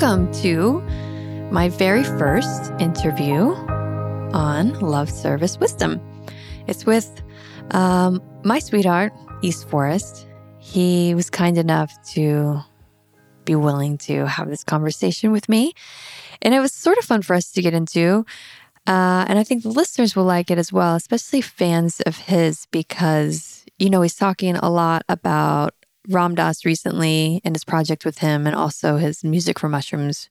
Welcome to my very first interview on Love Service Wisdom. It's with um, my sweetheart, East Forest. He was kind enough to be willing to have this conversation with me. And it was sort of fun for us to get into. Uh, and I think the listeners will like it as well, especially fans of his, because, you know, he's talking a lot about Ram Dass recently and his project with him, and also his Music for Mushrooms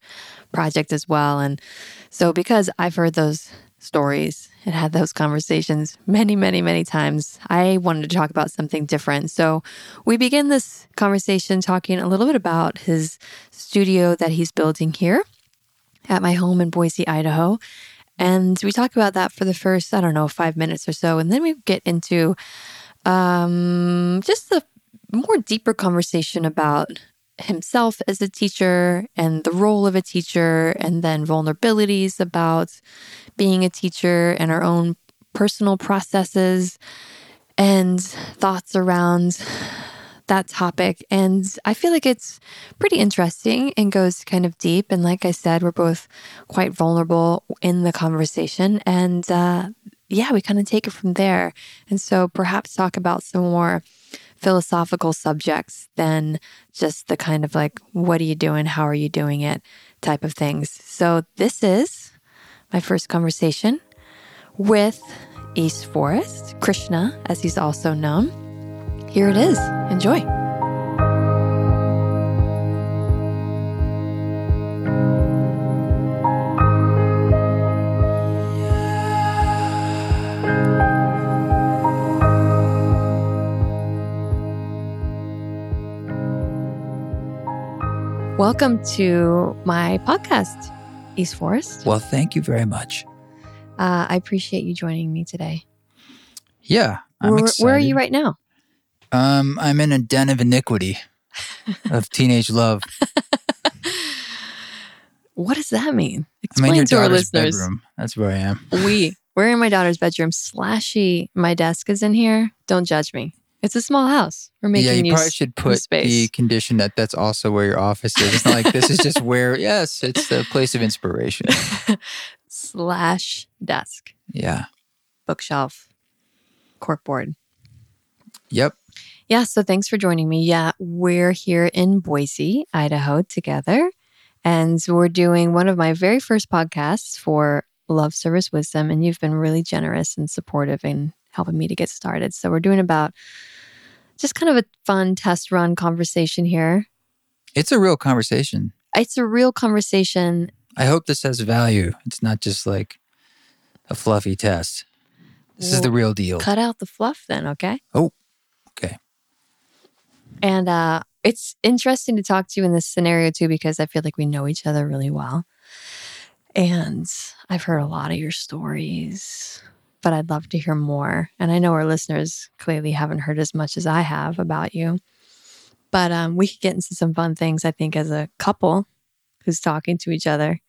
project as well. And so, because I've heard those stories and had those conversations many, many, many times, I wanted to talk about something different. So, we begin this conversation talking a little bit about his studio that he's building here at my home in Boise, Idaho. And we talk about that for the first, I don't know, five minutes or so. And then we get into um, just the more deeper conversation about himself as a teacher and the role of a teacher, and then vulnerabilities about being a teacher and our own personal processes and thoughts around that topic. And I feel like it's pretty interesting and goes kind of deep. And like I said, we're both quite vulnerable in the conversation. And uh, yeah, we kind of take it from there. And so perhaps talk about some more philosophical subjects than just the kind of like, what are you doing? How are you doing it? type of things. So this is my first conversation with East Forest, Krishna, as he's also known. Here it is. Enjoy. Welcome to my podcast, East Forest. Well, thank you very much. Uh, I appreciate you joining me today. Yeah, I'm where, excited. where are you right now? Um, I'm in a den of iniquity, of teenage love. What does that mean? I'm in Explain your to our listeners. bedroom. That's where I am. We we're in my daughter's bedroom. Slashy, my desk is in here. Don't judge me. It's a small house. We're making yeah, you use probably should put space. the condition that that's also where your office is. It's not like this is just where. Yes, it's the place of inspiration. slash desk, Yeah. bookshelf, corkboard. Yep. Yeah, so thanks for joining me. Yeah, we're here in Boise, Idaho together. And we're doing one of my very first podcasts for Love Service Wisdom. And you've been really generous and supportive in helping me to get started. So we're doing about just kind of a fun test run conversation here. It's a real conversation. It's a real conversation. I hope this has value. It's not just like a fluffy test. This is the real deal. Cut out the fluff then, okay? Oh, okay. And uh, it's interesting to talk to you in this scenario too, because I feel like we know each other really well. And I've heard a lot of your stories, but I'd love to hear more. And I know our listeners clearly haven't heard as much as I have about you. But um, we could get into some fun things, I think, as a couple who's talking to each other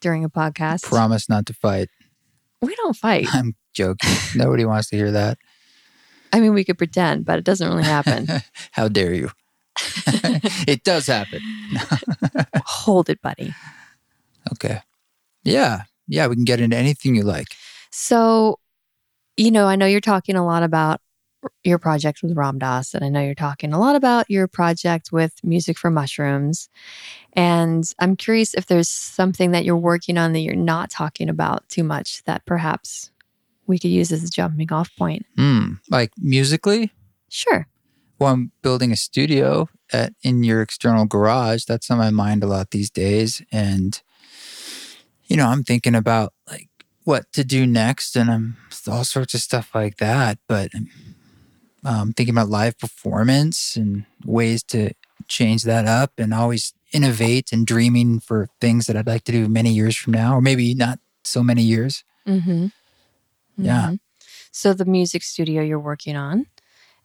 during a podcast. Promise not to fight. we don't fight. I'm joking. Nobody wants to hear that. I mean, we could pretend, but it doesn't really happen. How dare you? it does happen. Hold it, buddy. Okay. Yeah. Yeah. We can get into anything you like. So, you know, I know you're talking a lot about your project with Ram Dass, and I know you're talking a lot about your project with Music for Mushrooms. And I'm curious if there's something that you're working on that you're not talking about too much that perhaps we could use as a jumping off point. Hmm. Like musically? Sure. Well, I'm building a studio at, in your external garage. That's on my mind a lot these days. And, you know, I'm thinking about like what to do next and I'm all sorts of stuff like that. But um, thinking about live performance and ways to change that up and always innovate and dreaming for things that I'd like to do many years from now, or maybe not so many years. Mm-hmm. Yeah. Mhm. So the music studio you're working on,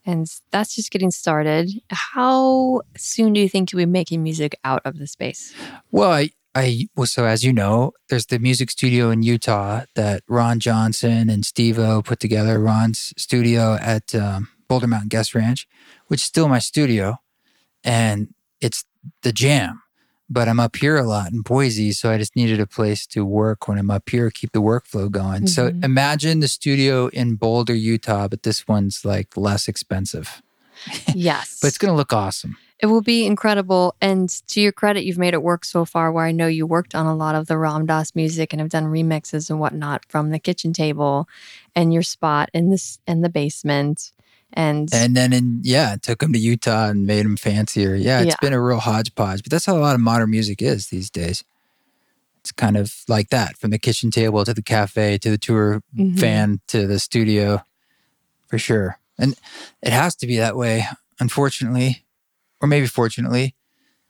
and that's just getting started. How soon do you think you'll be making music out of the space? Well, I, I well, so as you know, there's the music studio in Utah that Ron Johnson and Steve O put together. Ron's studio at um, Boulder Mountain Guest Ranch, which is still my studio, and it's the jam. but I'm up here a lot in Boise. So I just needed a place to work when I'm up here, keep the workflow going. So Mhm. imagine the studio in Boulder, Utah, but this one's like less expensive, yes. but it's going to look awesome. It will be incredible. And to your credit, you've made it work so far where I know you worked on a lot of the Ram Dass music and have done remixes and whatnot from the kitchen table and your spot in this in the basement. And, And then, in, yeah, took them to Utah and made them fancier. Yeah, it's Yeah. been a real hodgepodge, but that's how a lot of modern music is these days. It's kind of like that from the kitchen table to the cafe to the tour Mhm. van to the studio for sure. And it has to be that way, unfortunately, or maybe fortunately.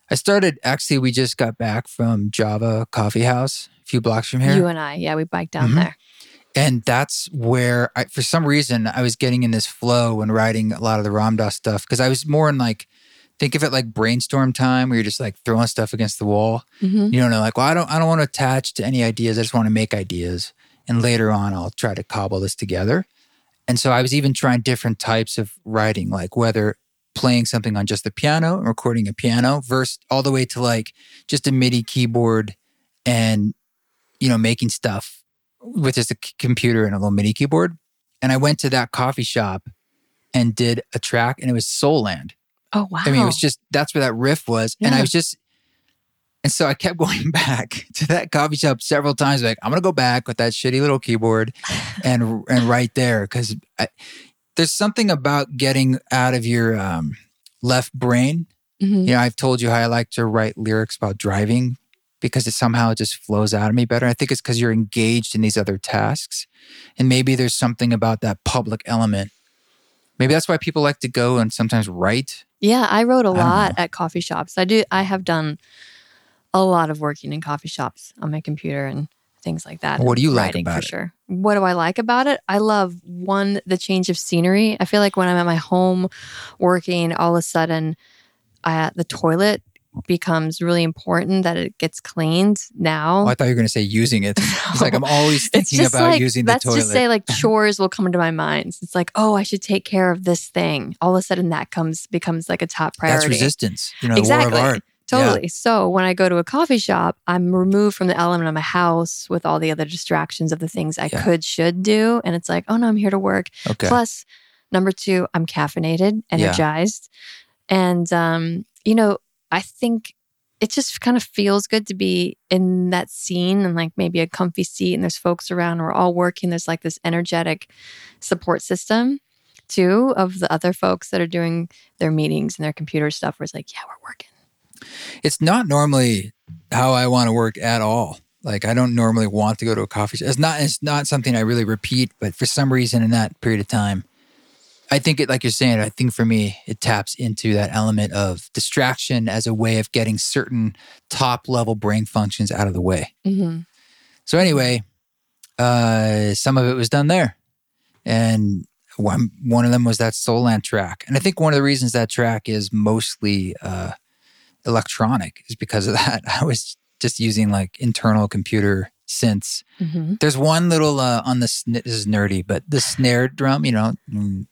I started actually, we just got back from Java Coffee House, a few blocks from here. you and I, yeah, we biked down Mhm. there. And that's where I, for some reason, I was getting in this flow when writing a lot of the Ram Dass stuff because I was more in like, think of it like brainstorm time where you're just like throwing stuff against the wall. Mhm. You don't know, like, well, I don't, I don't want to attach to any ideas. I just want to make ideas, and later on, I'll try to cobble this together. And so I was even trying different types of writing, like whether playing something on just the piano and recording a piano, versus all the way to like just a MIDI keyboard and you know making stuff with just a c- computer and a little MIDI keyboard. And I went to that coffee shop and did a track, and it was Soul Land. Oh, wow. I mean, it was just that's where that riff was, and I was just, and so I kept going back to that coffee shop several times. Like, I'm gonna go back with that shitty little keyboard, and and right there because there's something about getting out of your um, left brain. Mhm. You know, I've told you how I like to write lyrics about driving because it somehow just flows out of me better. I think it's because you're engaged in these other tasks, and maybe there's something about that public element. Maybe that's why people like to go and sometimes write Yeah, I wrote a lot at coffee shops. I do. I have done a lot of working in coffee shops on my computer and things like that. What do you like about for it? sure? What do I like about it? I love one the change of scenery. I feel like when I'm at my home working, all of a sudden, uh, the toilet becomes really important that it gets cleaned now. Oh, I thought you were going to say using it. It's like I'm always thinking about like, using the let's toilet. just say like chores will come to my mind. It's like, oh, I should take care of this thing. All of a sudden, that comes becomes like a top priority. That's resistance. You know, the Exactly. War of art. Totally. So when I go to a coffee shop, I'm removed from the element of my house with all the other distractions of the things I Yeah. could, should do. And it's like, oh no, I'm here to work. Okay. Plus, number two, I'm caffeinated, energized. And, um, you know, I think it just kind of feels good to be in that scene and like maybe a comfy seat and there's folks around. We're all working. There's like this energetic support system too of the other folks that are doing their meetings and their computer stuff where it's like, yeah, we're working. It's not normally how I want to work at all. Like I don't normally want to go to a coffee shop. It's not it's not something I really repeat, but for some reason in that period of time, I think it like you're saying, I think for me it taps into that element of distraction as a way of getting certain top level brain functions out of the way. Mm-hmm. So anyway, uh, some of it was done there, and one one of them was that Soland track. And I think one of the reasons that track is mostly uh, electronic is because of that. I was just using like internal computer synths. Mm-hmm. There's one little uh, on the sn- this is nerdy, but the snare drum, you know. mm,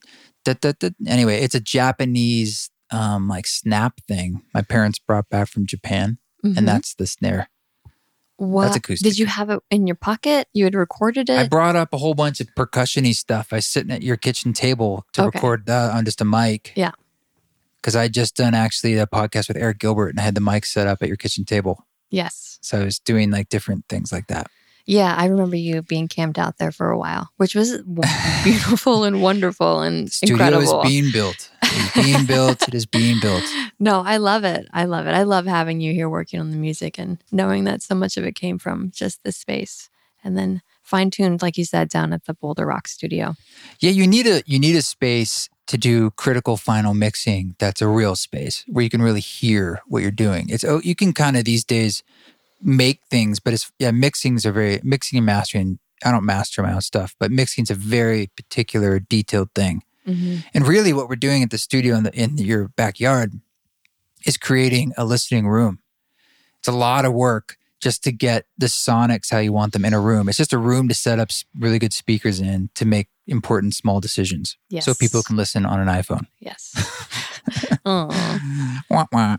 da, da, da. Anyway, it's a Japanese um, like snap thing. My parents brought back from Japan, Mm-hmm. and that's the snare. What acoustic. did you have it in your pocket? You had recorded it. I brought up a whole bunch of percussion-y stuff. I was sitting at your kitchen table to Okay. record that on just a mic. Yeah. Because I just done actually a podcast with Eric Gilbert and I had the mic set up at your kitchen table. yes. So I was doing like different things like that. Yeah, I remember you being camped out there for a while, which was beautiful and wonderful and Studio incredible. is being built. It is being built. It is being built. no, I love it. I love it. I love having you here working on the music and knowing that so much of it came from just this space and then fine tuned, like you said, down at the Boulder Rock studio. Yeah, you need a you need a space to do critical final mixing that's a real space where you can really hear what you're doing. It's oh you can kind of these days make things, but it's yeah, mixings are very mixing and mastering. I don't master my own stuff, but mixing's a very particular detailed thing. Mm-hmm. And really what we're doing at the studio in the in your backyard is creating a listening room. It's a lot of work just to get the sonics how you want them in a room. It's just a room to set up really good speakers in to make important small decisions Yes. so people can listen on an iPhone. Yes. Wah, wah.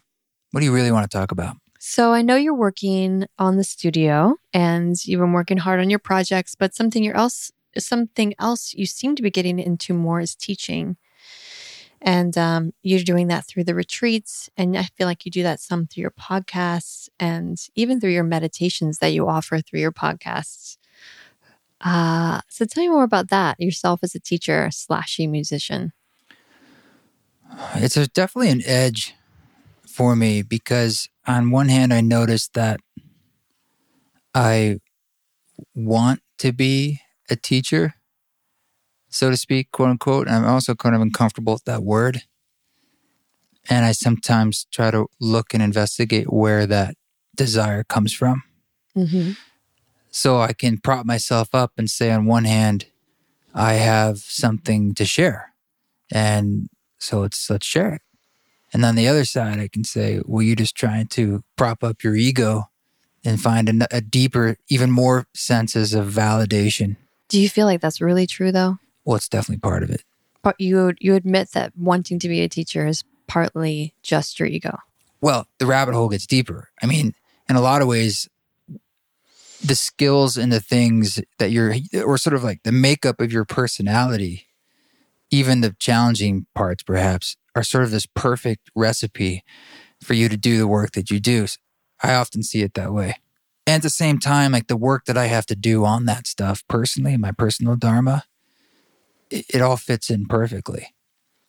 What do you really want to talk about? So I know you're working on the studio and you've been working hard on your projects, but something you're else something else you seem to be getting into more is teaching. And um, you're doing that through the retreats. And I feel like you do that some through your podcasts and even through your meditations that you offer through your podcasts. Uh, so tell me more about that yourself as a teacher slash musician. It's a, definitely an edge for me because on one hand, I noticed that I want to be a teacher, so to speak, quote unquote. I'm also kind of uncomfortable with that word. And I sometimes try to look and investigate where that desire comes from. Mm-hmm. So I can prop myself up and say, on one hand, I have something to share. And so it's let's share it. And on the other side, I can say, well, you're just trying to prop up your ego and find a, a deeper, even more senses of validation do you feel like that's really true though? Well, it's definitely part of it. But you you admit that wanting to be a teacher is partly just your ego. Well, the rabbit hole gets deeper. I mean, in a lot of ways, the skills and the things that you're, or sort of like the makeup of your personality, even the challenging parts perhaps, are sort of this perfect recipe for you to do the work that you do. I often see it that way. And at the same time, like the work that I have to do on that stuff personally, my personal dharma, it, it all fits in perfectly.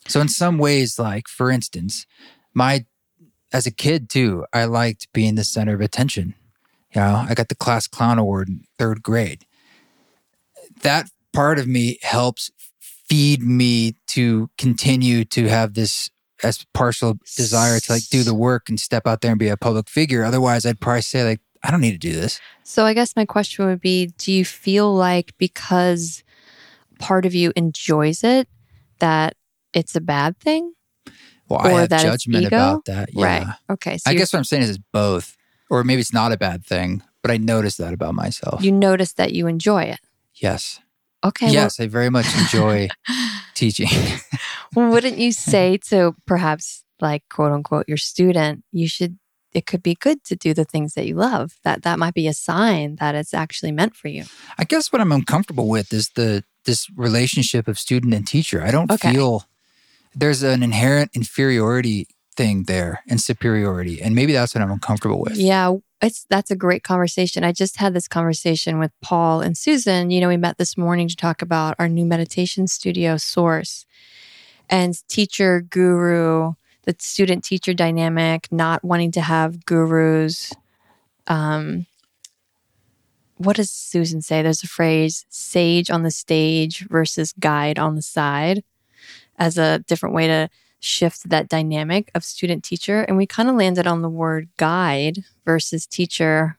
So in some ways, like for instance, my as a kid too, I liked being the center of attention. You know, I got the class clown award in third grade. That part of me helps feed me to continue to have this as partial desire to like do the work and step out there and be a public figure. Otherwise, I'd probably say like I don't need to do this. So I guess my question would be do you feel like because part of you enjoys it that it's a bad thing? Well, or I have judgment about that. Yeah. Right. Okay. So I guess what I'm saying is it's both. Or maybe it's not a bad thing, but I notice that about myself. You notice that you enjoy it. Yes. Okay. Yes, well, I very much enjoy teaching. well, wouldn't you say to perhaps like quote unquote your student, you should it could be good to do the things that you love. That that might be a sign that it's actually meant for you. I guess what I'm uncomfortable with is the this relationship of student and teacher. I don't okay. feel there's an inherent inferiority thing there and superiority. And maybe that's what I'm uncomfortable with. Yeah, it's that's a great conversation. I just had this conversation with Paul and Susan. You know, we met this morning to talk about our new meditation studio source and teacher guru the student teacher dynamic, not wanting to have gurus. Um, what does Susan say? There's a phrase sage on the stage versus guide on the side as a different way to shift that dynamic of student teacher. And we kind of landed on the word guide versus teacher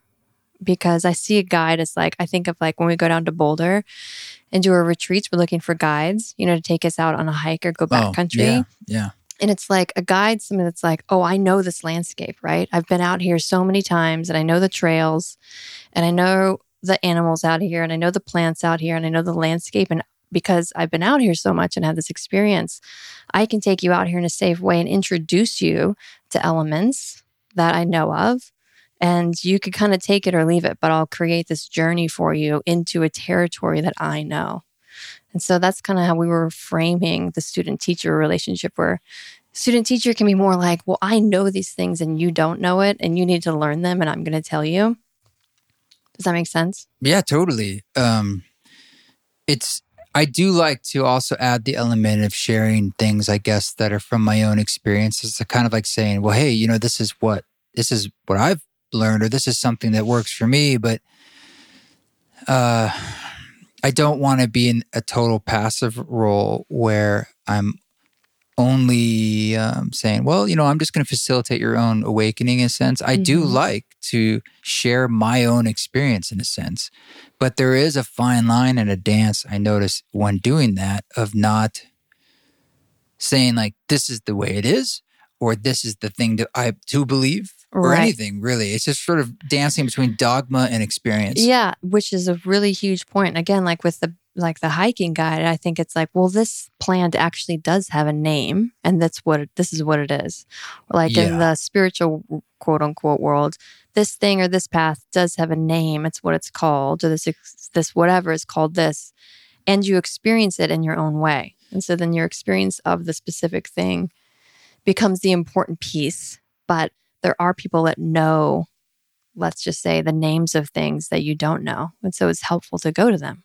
because I see a guide as like, I think of like when we go down to Boulder and do our retreats, we're looking for guides, you know, to take us out on a hike or go backcountry. Oh, yeah. Yeah. And it's like a guide, something that's like, oh, I know this landscape, right? I've been out here so many times and I know the trails and I know the animals out here and I know the plants out here and I know the landscape. And because I've been out here so much and had this experience, I can take you out here in a safe way and introduce you to elements that I know of. And you could kind of take it or leave it, but I'll create this journey for you into a territory that I know. And so that's kind of how we were framing the student teacher relationship where student teacher can be more like, well, I know these things and you don't know it and you need to learn them and I'm going to tell you. Does that make sense? Yeah, totally. Um, it's, I do like to also add the element of sharing things, I guess, that are from my own experiences. It's kind of like saying, well, hey, you know, this is what, this is what I've learned or this is something that works for me. But, uh, I don't want to be in a total passive role where I'm only um, saying, well, you know, I'm just going to facilitate your own awakening in a sense. I mm-hmm. do like to share my own experience in a sense, but there is a fine line and a dance I notice when doing that of not saying, like, this is the way it is, or this is the thing that I do believe or right. anything really. It's just sort of dancing between dogma and experience. Yeah, which is a really huge point. Again, like with the like the hiking guide, I think it's like, well, this plant actually does have a name, and that's what it, this is what it is. Like Yeah. in the spiritual quote unquote world, this thing or this path does have a name. It's what it's called, or this this whatever is called this, and you experience it in your own way. And so then your experience of the specific thing becomes the important piece. But there are people that know, let's just say, the names of things that you don't know, and so it's helpful to go to them,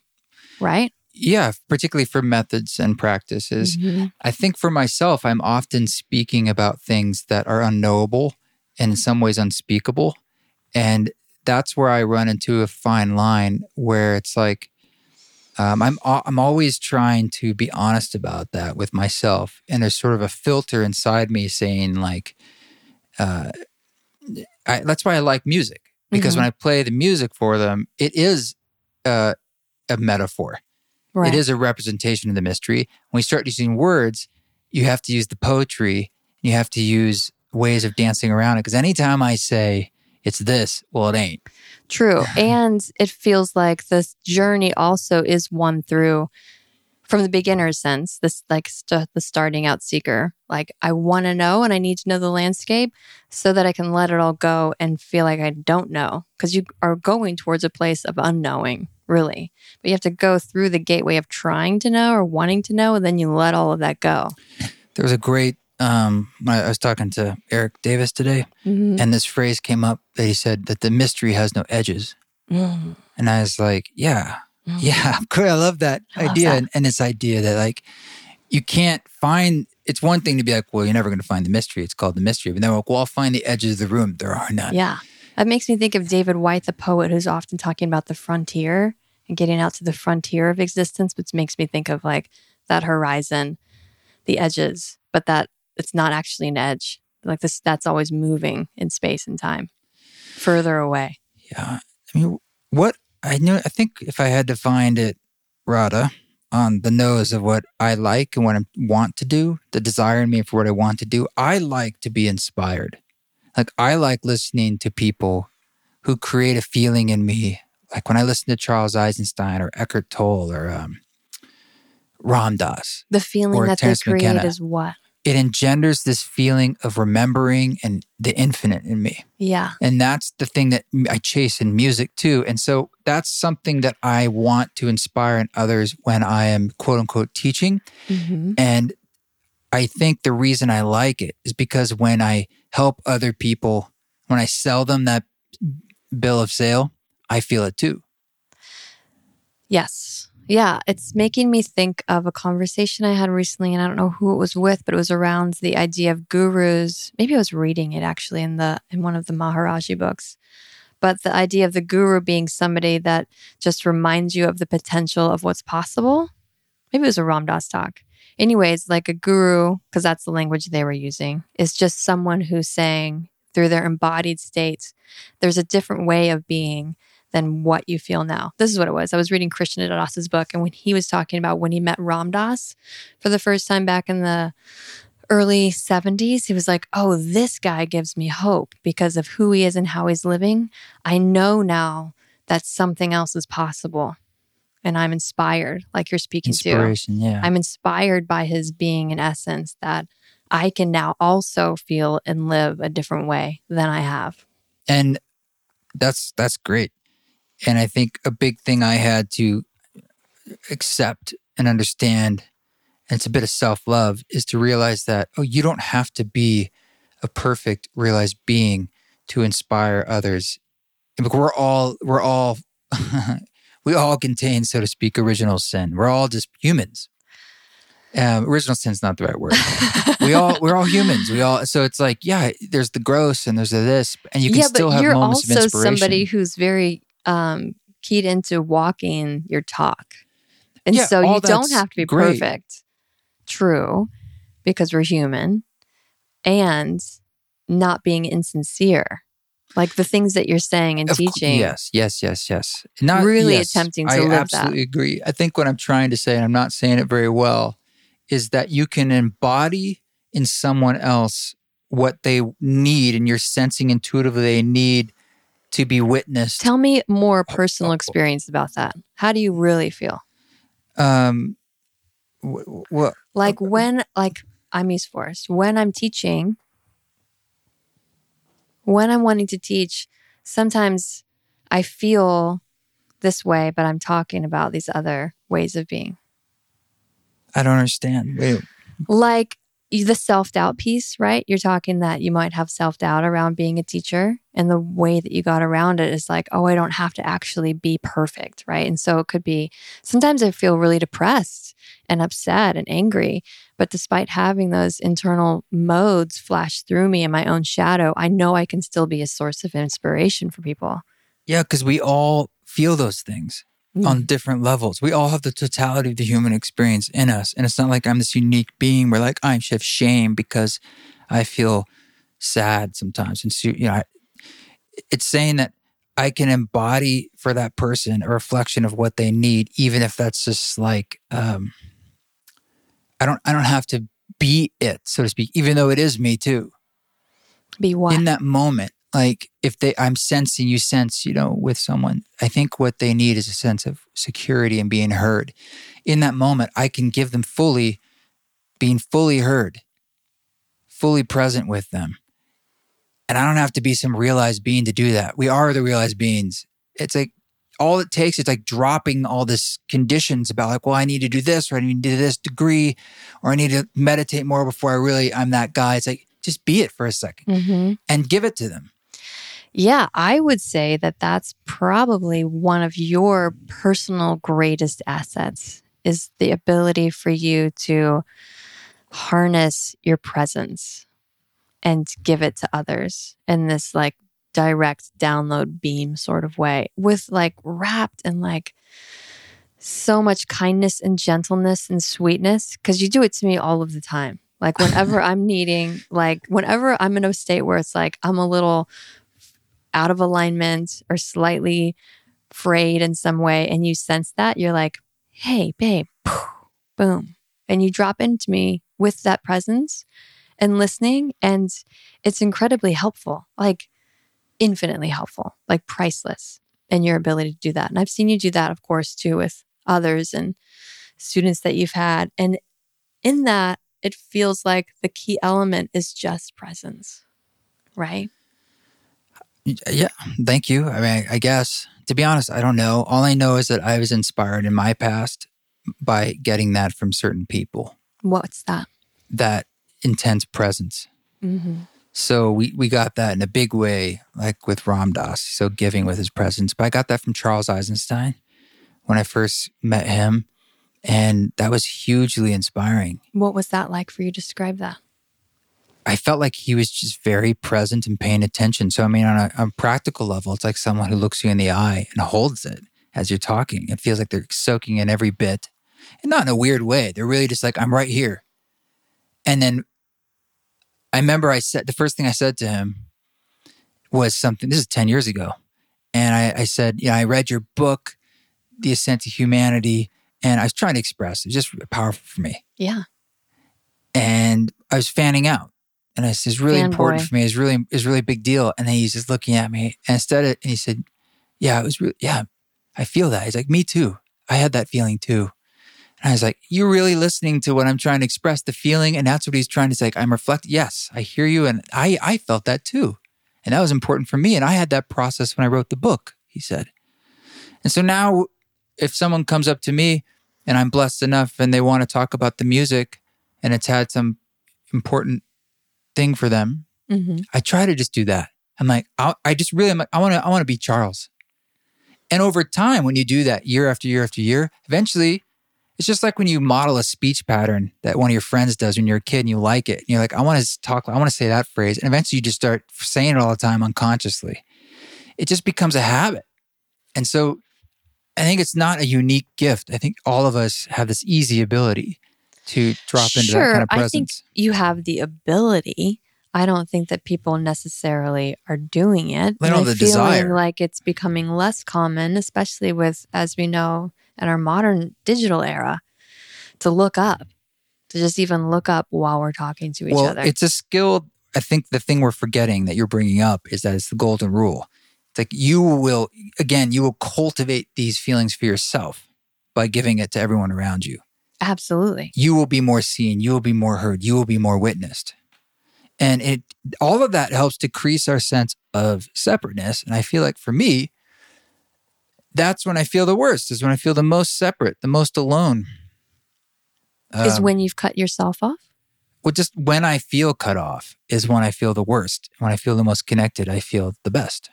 right? Yeah, particularly for methods and practices. Mhm. I think for myself, I'm often speaking about things that are unknowable and in some ways unspeakable. And that's where I run into a fine line where it's like, um, I'm, I'm always trying to be honest about that with myself. And there's sort of a filter inside me saying, like, uh, I, that's why I like music because Mhm. when I play the music for them, it is uh, a metaphor. Right. It is a representation of the mystery. When we start using words, you have to use the poetry. You have to use ways of dancing around it. Because anytime I say it's this, well, it ain't. True. And it feels like this journey also is one through from the beginner's sense, this like st- the starting out seeker. Like, I want to know and I need to know the landscape so that I can let it all go and feel like I don't know. Because you are going towards a place of unknowing, really. But you have to go through the gateway of trying to know or wanting to know, and then you let all of that go. There was a great. Um, I I was talking to Eric Davis today, Mhm. and this phrase came up that he said that the mystery has no edges, Mm. and I was like, "Yeah, Mm. yeah. I love that I love idea, that. And, and this idea that like you can't find. It's one thing to be like, well, you're never going to find the mystery. It's called the mystery, but then we're like, well, I'll find the edges of the room. There are none. Yeah. That makes me think of David Whyte, the poet, who's often talking about the frontier and getting out to the frontier of existence, which makes me think of like that horizon, the edges, but that it's not actually an edge. Like this, that's always moving in space and time, further away. Yeah. I mean, what I knew, I think if I had to find it, Rada, on the nose of what I like and what I want to do, the desire in me for what I want to do, I like to be inspired. Like, I like listening to people who create a feeling in me. Like when I listen to Charles Eisenstein or Eckhart Tolle or um, Ram Dass, The feeling that they create McKenna. is what? It engenders this feeling of remembering and the infinite in me. Yeah. And that's the thing that I chase in music too. And so that's something that I want to inspire in others when I am quote unquote teaching. hmm And I think the reason I like it is because when I help other people, when I sell them that bill of sale, I feel it too. Yes. Yeah. It's making me think of a conversation I had recently, and I don't know who it was with, but it was around the idea of gurus. Maybe I was reading it actually in the in one of the Maharaji books. But the idea of the guru being somebody that just reminds you of the potential of what's possible. Maybe it was a Ram Dass talk. Anyways, like a guru, because that's the language they were using, is just someone who's saying through their embodied states, there's a different way of being than what you feel now. This is what it was. I was reading Krishna Das's book, and when he was talking about when he met Ram Dass for the first time back in the early 70s, he was like, Oh, this guy gives me hope because of who he is and how he's living. I know now that something else is possible. And I'm inspired, like you're speaking to. Inspiration, yeah. I'm inspired by his being in essence that I can now also feel and live a different way than I have. and that's that's great and i think a big thing i had to accept and understand and it's a bit of self-love is to realize that oh you don't have to be a perfect realized being to inspire others. And we're all we're all we all contain so to speak original sin. We're all just humans. Um, original sin's not the right word. We all we're all humans. We all so it's like yeah, there's the gross and there's the this, and you can yeah, still have you're also somebody who's very um, keyed into walking your talk, and Yeah, so you don't have to be great. perfect. True, because we're human, and not being insincere, like the things that you're saying and Of teaching. yes, yes, yes, yes. Not Really yes, attempting to I live that. absolutely agree. I think what I'm trying to say, and I'm not saying it very well, is that you can embody in someone else what they need, and you're sensing intuitively they need to be witnessed. Tell me more personal experience about that. How do you really feel? Um, what? Like when, like I'm East Forest, when I'm teaching, when I'm wanting to teach, sometimes I feel this way, but I'm talking about these other ways of being. I don't understand. Wait. Like the self doubt piece, right? You're talking that you might have self doubt around being a teacher. And the way that you got around it is like, oh, I don't have to actually be perfect, right? And so it could be sometimes I feel really depressed and upset and angry. But despite having those internal modes flash through me in my own shadow, I know I can still be a source of inspiration for people. Yeah, because we all feel those things mm. on different levels. We all have the totality of the human experience in us. And it's not like I'm this unique being where like I have shame because I feel sad sometimes. And so, you know, I, it's saying that I can embody for that person a reflection of what they need, even if that's just like um, I don't I don't have to be it, so to speak, even though it is me too. Be what? In that moment, like if they i'm sensing you sense you know with someone i think what they need is a sense of security and being heard. In that moment i can give them fully being fully heard fully present with them. And i don't have to be some realized being to do that. We are the realized beings. It's like all it takes is like dropping all this conditions about like well i need to do this or i need to do this degree or i need to meditate more before i really i'm that guy. It's like just be it for a 2nd mm-hmm. and give it to them yeah, I would say that that's probably one of your personal greatest assets is the ability for you to harness your presence and give it to others in this like direct download beam sort of way with like wrapped in like so much kindness and gentleness and sweetness because you do it to me all of the time. Like whenever i'm needing like whenever i'm in a state where it's like i'm a little out of alignment or slightly frayed in some way and you sense that, you're like, hey, babe, boom. And you drop into me with that presence and listening. And it's incredibly helpful, like infinitely helpful, like priceless in your ability to do that. And I've seen you do that, of course, too, with others and students that you've had. And in that, it feels like the key element is just presence, right? Yeah, thank you. I mean, I guess to be honest, I don't know. All I know is that I was inspired in my past by getting that from certain people. What's that? That intense presence. Mm-hmm. So we we got that in a big way, like with Ram Dass, so giving with his presence. But I got that from Charles Eisenstein when I first met him, and that was hugely inspiring. What was that like for you? To describe that. I felt like he was just very present and paying attention. So, I mean, on a, on a, practical level, it's like someone who looks you in the eye and holds it as you're talking. It feels like they're soaking in every bit and not in a weird way. They're really just like, I'm right here. And then I remember I said, the first thing I said to him was something, this is 10 years ago. And I, I said, you know, I read your book, The Ascent to Humanity, and I was trying to express it was just powerful for me. Yeah. And I was fanning out and I said, it's really Fan important for me. It's really, it's really a big deal. And then he's just looking at me and instead of, and he said, yeah, it was really, yeah, I feel that. He's like, me too. I had that feeling too. And I was like, you're really listening to what I'm trying to express, the feeling. And that's what he's trying to say. Like, I'm reflecting. Yes, I hear you. And I, I felt that too. And that was important for me. And I had that process when I wrote the book, he said. And so now if someone comes up to me and I'm blessed enough and they want to talk about the music and it's had some important thing for them, mm-hmm. I try to just do that. I'm like, I, I just really, like, I want to, I want to be Charles. And over time, when you do that year after year after year, eventually it's just like when you model a speech pattern that one of your friends does when you're a kid and you like it. And you're like, I want to talk, I want to say that phrase. And eventually you just start saying it all the time unconsciously. It just becomes a habit. And so I think it's not a unique gift. I think all of us have this easy ability to drop into sure, that kind of presence? I think you have the ability. I don't think that people necessarily are doing it. They don't have the desire. like it's becoming less common, especially with, as we know, in our modern digital era, to look up, to just even look up while we're talking to each well, other. It's a skill. I think the thing we're forgetting that you're bringing up is that it's the golden rule. It's like you will, again, you will cultivate these feelings for yourself by giving it to everyone around you. Absolutely. You will be more seen, you will be more heard, you will be more witnessed. And it all of that helps decrease our sense of separateness. And I feel like for me, that's when I feel the worst, is when I feel the most separate, the most alone. is Um, when you've cut yourself off? well, just when I feel cut off is when I feel the worst. When I feel the most connected, I feel the best.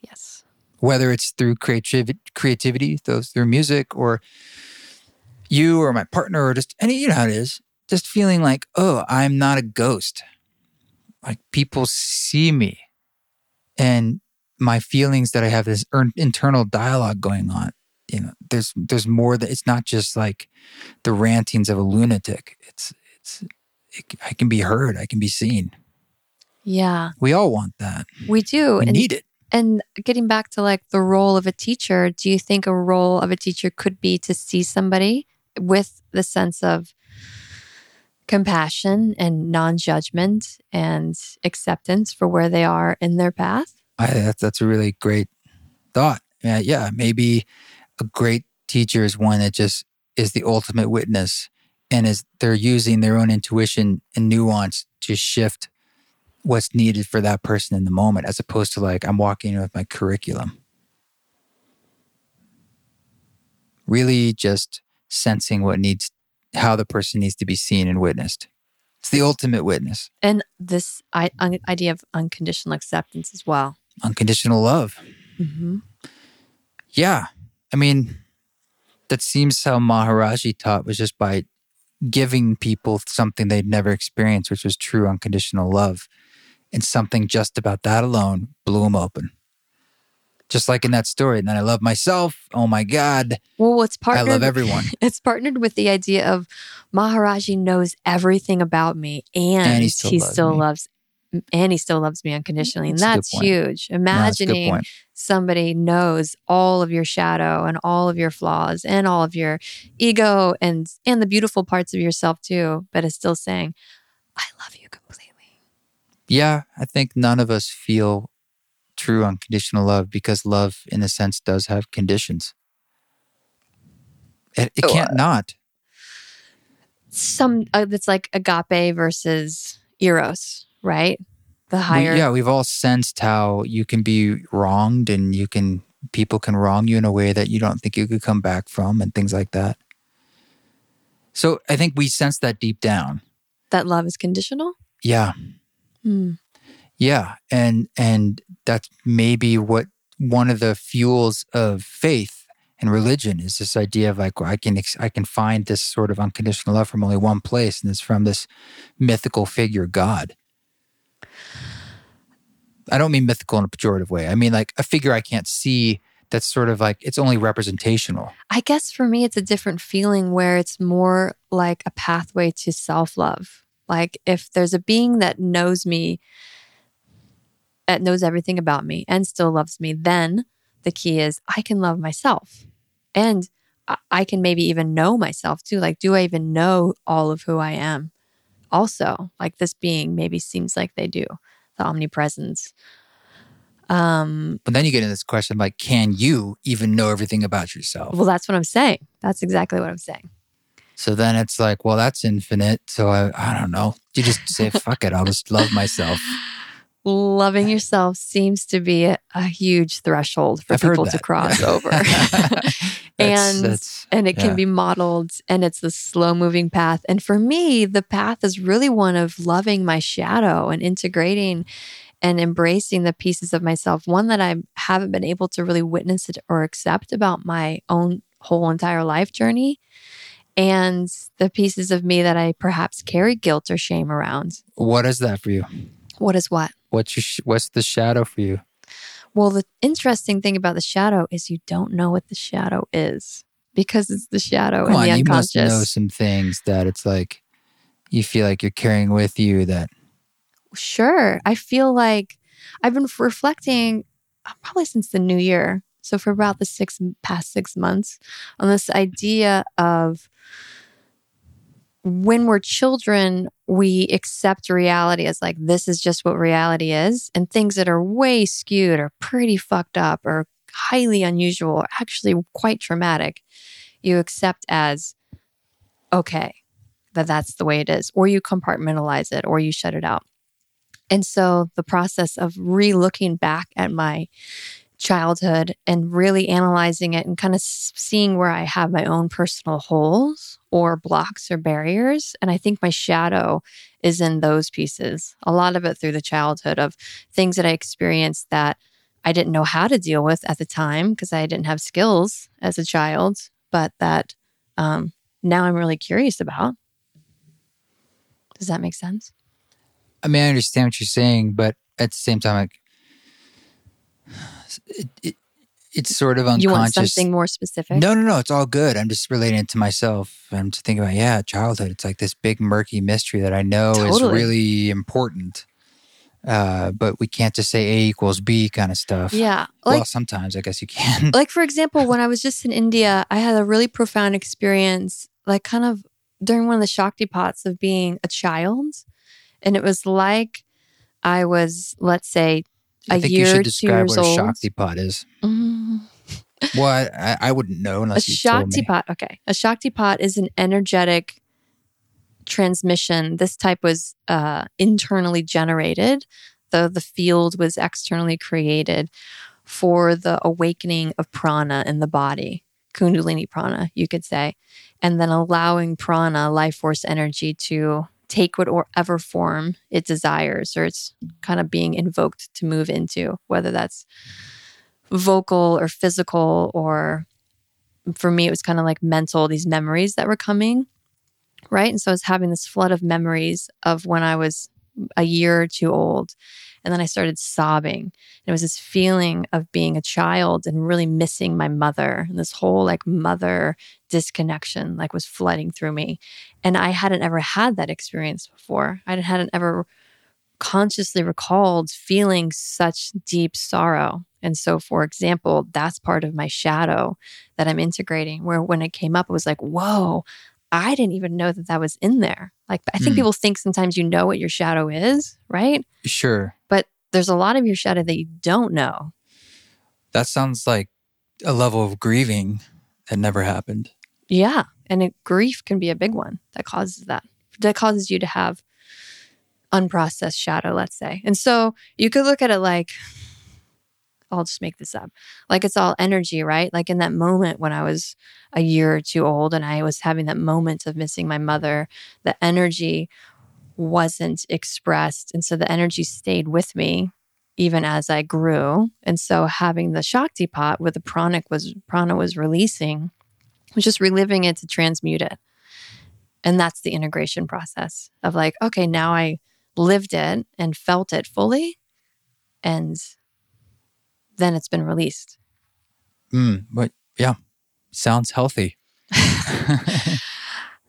Yes. Whether it's through creativity, creativity, those through music, or you or my partner, or just any, you know how it is. Just feeling like, oh, I'm not a ghost. Like people see me, and my feelings that I have this er- internal dialogue going on. You know, there's there's more that it's not just like the rantings of a lunatic. It's it's it, I can be heard. I can be seen. Yeah, We all want that. we do. We and, need it. and getting back to like the role of a teacher, do you think a role of a teacher could be to see somebody with the sense of compassion and non-judgment and acceptance for where they are in their path? I, that's that's a really great thought. Yeah, yeah. Maybe a great teacher is one that just is the ultimate witness, and is they're using their own intuition and nuance to shift what's needed for that person in the moment, as opposed to like I'm walking in with my curriculum. Really, just sensing what needs, how the person needs to be seen and witnessed. It's the ultimate witness. And this I, un, idea of unconditional acceptance as well. Unconditional love. Mm-hmm. Yeah. I mean, that seems how Maharaji taught was just by giving people something they'd never experienced, which was true unconditional love. And something just about that alone blew them open. Just like in that story. And then I love myself. Oh my God. Well, it's part. I love everyone. It's partnered with the idea of Maharaji knows everything about me, and, And he he still, still loves me. loves, and he still loves me unconditionally, and That's that's huge. No, that's Imagining somebody knows all of your shadow and all of your flaws and all of your ego and and the beautiful parts of yourself too, but is still saying, "I love you completely." Yeah. I think none of us feel true unconditional love because love, in a sense, does have conditions. It, it Oh, can't not. Some uh, that's like agape versus eros, right? The We- higher. yeah, we've all sensed how you can be wronged and you can people can wrong you in a way that you don't think you could come back from and things like that. So I think we sense that deep down. that love is conditional. Yeah. Hmm. Yeah. And and that's maybe what one of the fuels of faith and religion is this idea of like well, I can I can find this sort of unconditional love from only one place and it's from this mythical figure God. I don't mean mythical in a pejorative way. I mean like a figure I can't see that's sort of like it's only representational. I guess for me, it's a different feeling where it's more like a pathway to self love. Like if there's a being that knows me, that knows everything about me and still loves me, then the key is I can love myself. And I- I can maybe even know myself too. Like, do I even know all of who I am? Also, like this being maybe seems like they do, the omnipresence. Um, But then you get into this question like can you even know everything about yourself? well, that's what I'm saying. That's exactly what I'm saying. So then it's like, well, that's infinite. So I, I don't know. You just say, fuck it. I'll just love myself. Loving yourself seems to be a, a huge threshold for I've people to cross over. And- that's- and it can be modeled and it's the slow moving path. And for me, the path is really one of loving my shadow and integrating and embracing the pieces of myself, one that I haven't been able to really witness it or accept about my own whole entire life journey. And the pieces of me that I perhaps carry guilt or shame around. what is that for you? What is what? What's your, sh- what's the shadow for you? Well, the interesting thing about the shadow is you don't know what the shadow is because it's the shadow Come and on, the you must know some things that it's like you feel like you're carrying with you that Sure. I feel like I've been reflecting uh, probably since the new year. So, for about the six past six months, on this idea of when we're children, we accept reality as like, this is just what reality is. And things that are way skewed or pretty fucked up or highly unusual, or actually quite traumatic, you accept as okay that that's the way it is, or you compartmentalize it, or you shut it out. And so the process of re looking back at my childhood and really analyzing it and kind of seeing where I have my own personal holes or blocks or barriers. And I think my shadow is in those pieces. A lot of it through the childhood of things that I experienced that I didn't know how to deal with at the time because I didn't have skills as a child, but that um, now I'm really curious about. Does that make sense? I mean, I understand what you're saying, but at the same time, like it, it, it's sort of unconscious. You want something more specific? No, no, no. It's all good. I'm just relating it to myself. I'm just thinking about, yeah, childhood. It's like this big murky mystery that I know totally. is really important. Uh, but we can't just say A equals B kind of stuff. Yeah. Like, well, sometimes I guess you can. like, for example, when I was just in India, I had a really profound experience, like, kind of during one of the Shaktipats of being a child. And it was like I was, let's say, I a think year, you should describe what a old. Shaktipat is. Mm. well, I, I, wouldn't know unless a you told me. Shaktipat, okay. A Shaktipat is an energetic transmission. This type was uh, internally generated, though the field was externally created for the awakening of prana in the body, Kundalini prana, you could say, and then allowing prana, life force energy, to take whatever form it desires or it's kind of being invoked to move into, whether that's vocal or physical, or for me, it was kind of like mental, these memories that were coming. Right. And so I was having this flood of memories of when I was a year or two old. And then I started sobbing. And it was this feeling of being a child and really missing my mother. And this whole like mother disconnection like was flooding through me. And I hadn't ever had that experience before. I hadn't ever consciously recalled feeling such deep sorrow. And so, for example, that's part of my shadow that I'm integrating, where when it came up, it was like, whoa, I didn't even know that that was in there. Like, I think mm. people think sometimes you know what your shadow is, right? Sure. But there's a lot of your shadow that you don't know. That sounds like a level of grieving that never happened. Yeah. And it, grief can be a big one that causes that, that causes you to have unprocessed shadow, let's say. And so you could look at it like, I'll just make this up. Like it's all energy, right? Like in that moment when I was a year or two old and I was having that moment of missing my mother, the energy wasn't expressed. And so the energy stayed with me even as I grew. And so having the Shaktipat where the pranic was prana was releasing, was just reliving it to transmute it. And that's the integration process of like, okay, now I lived it and felt it fully. And then it's been released. Mm, but yeah, sounds healthy.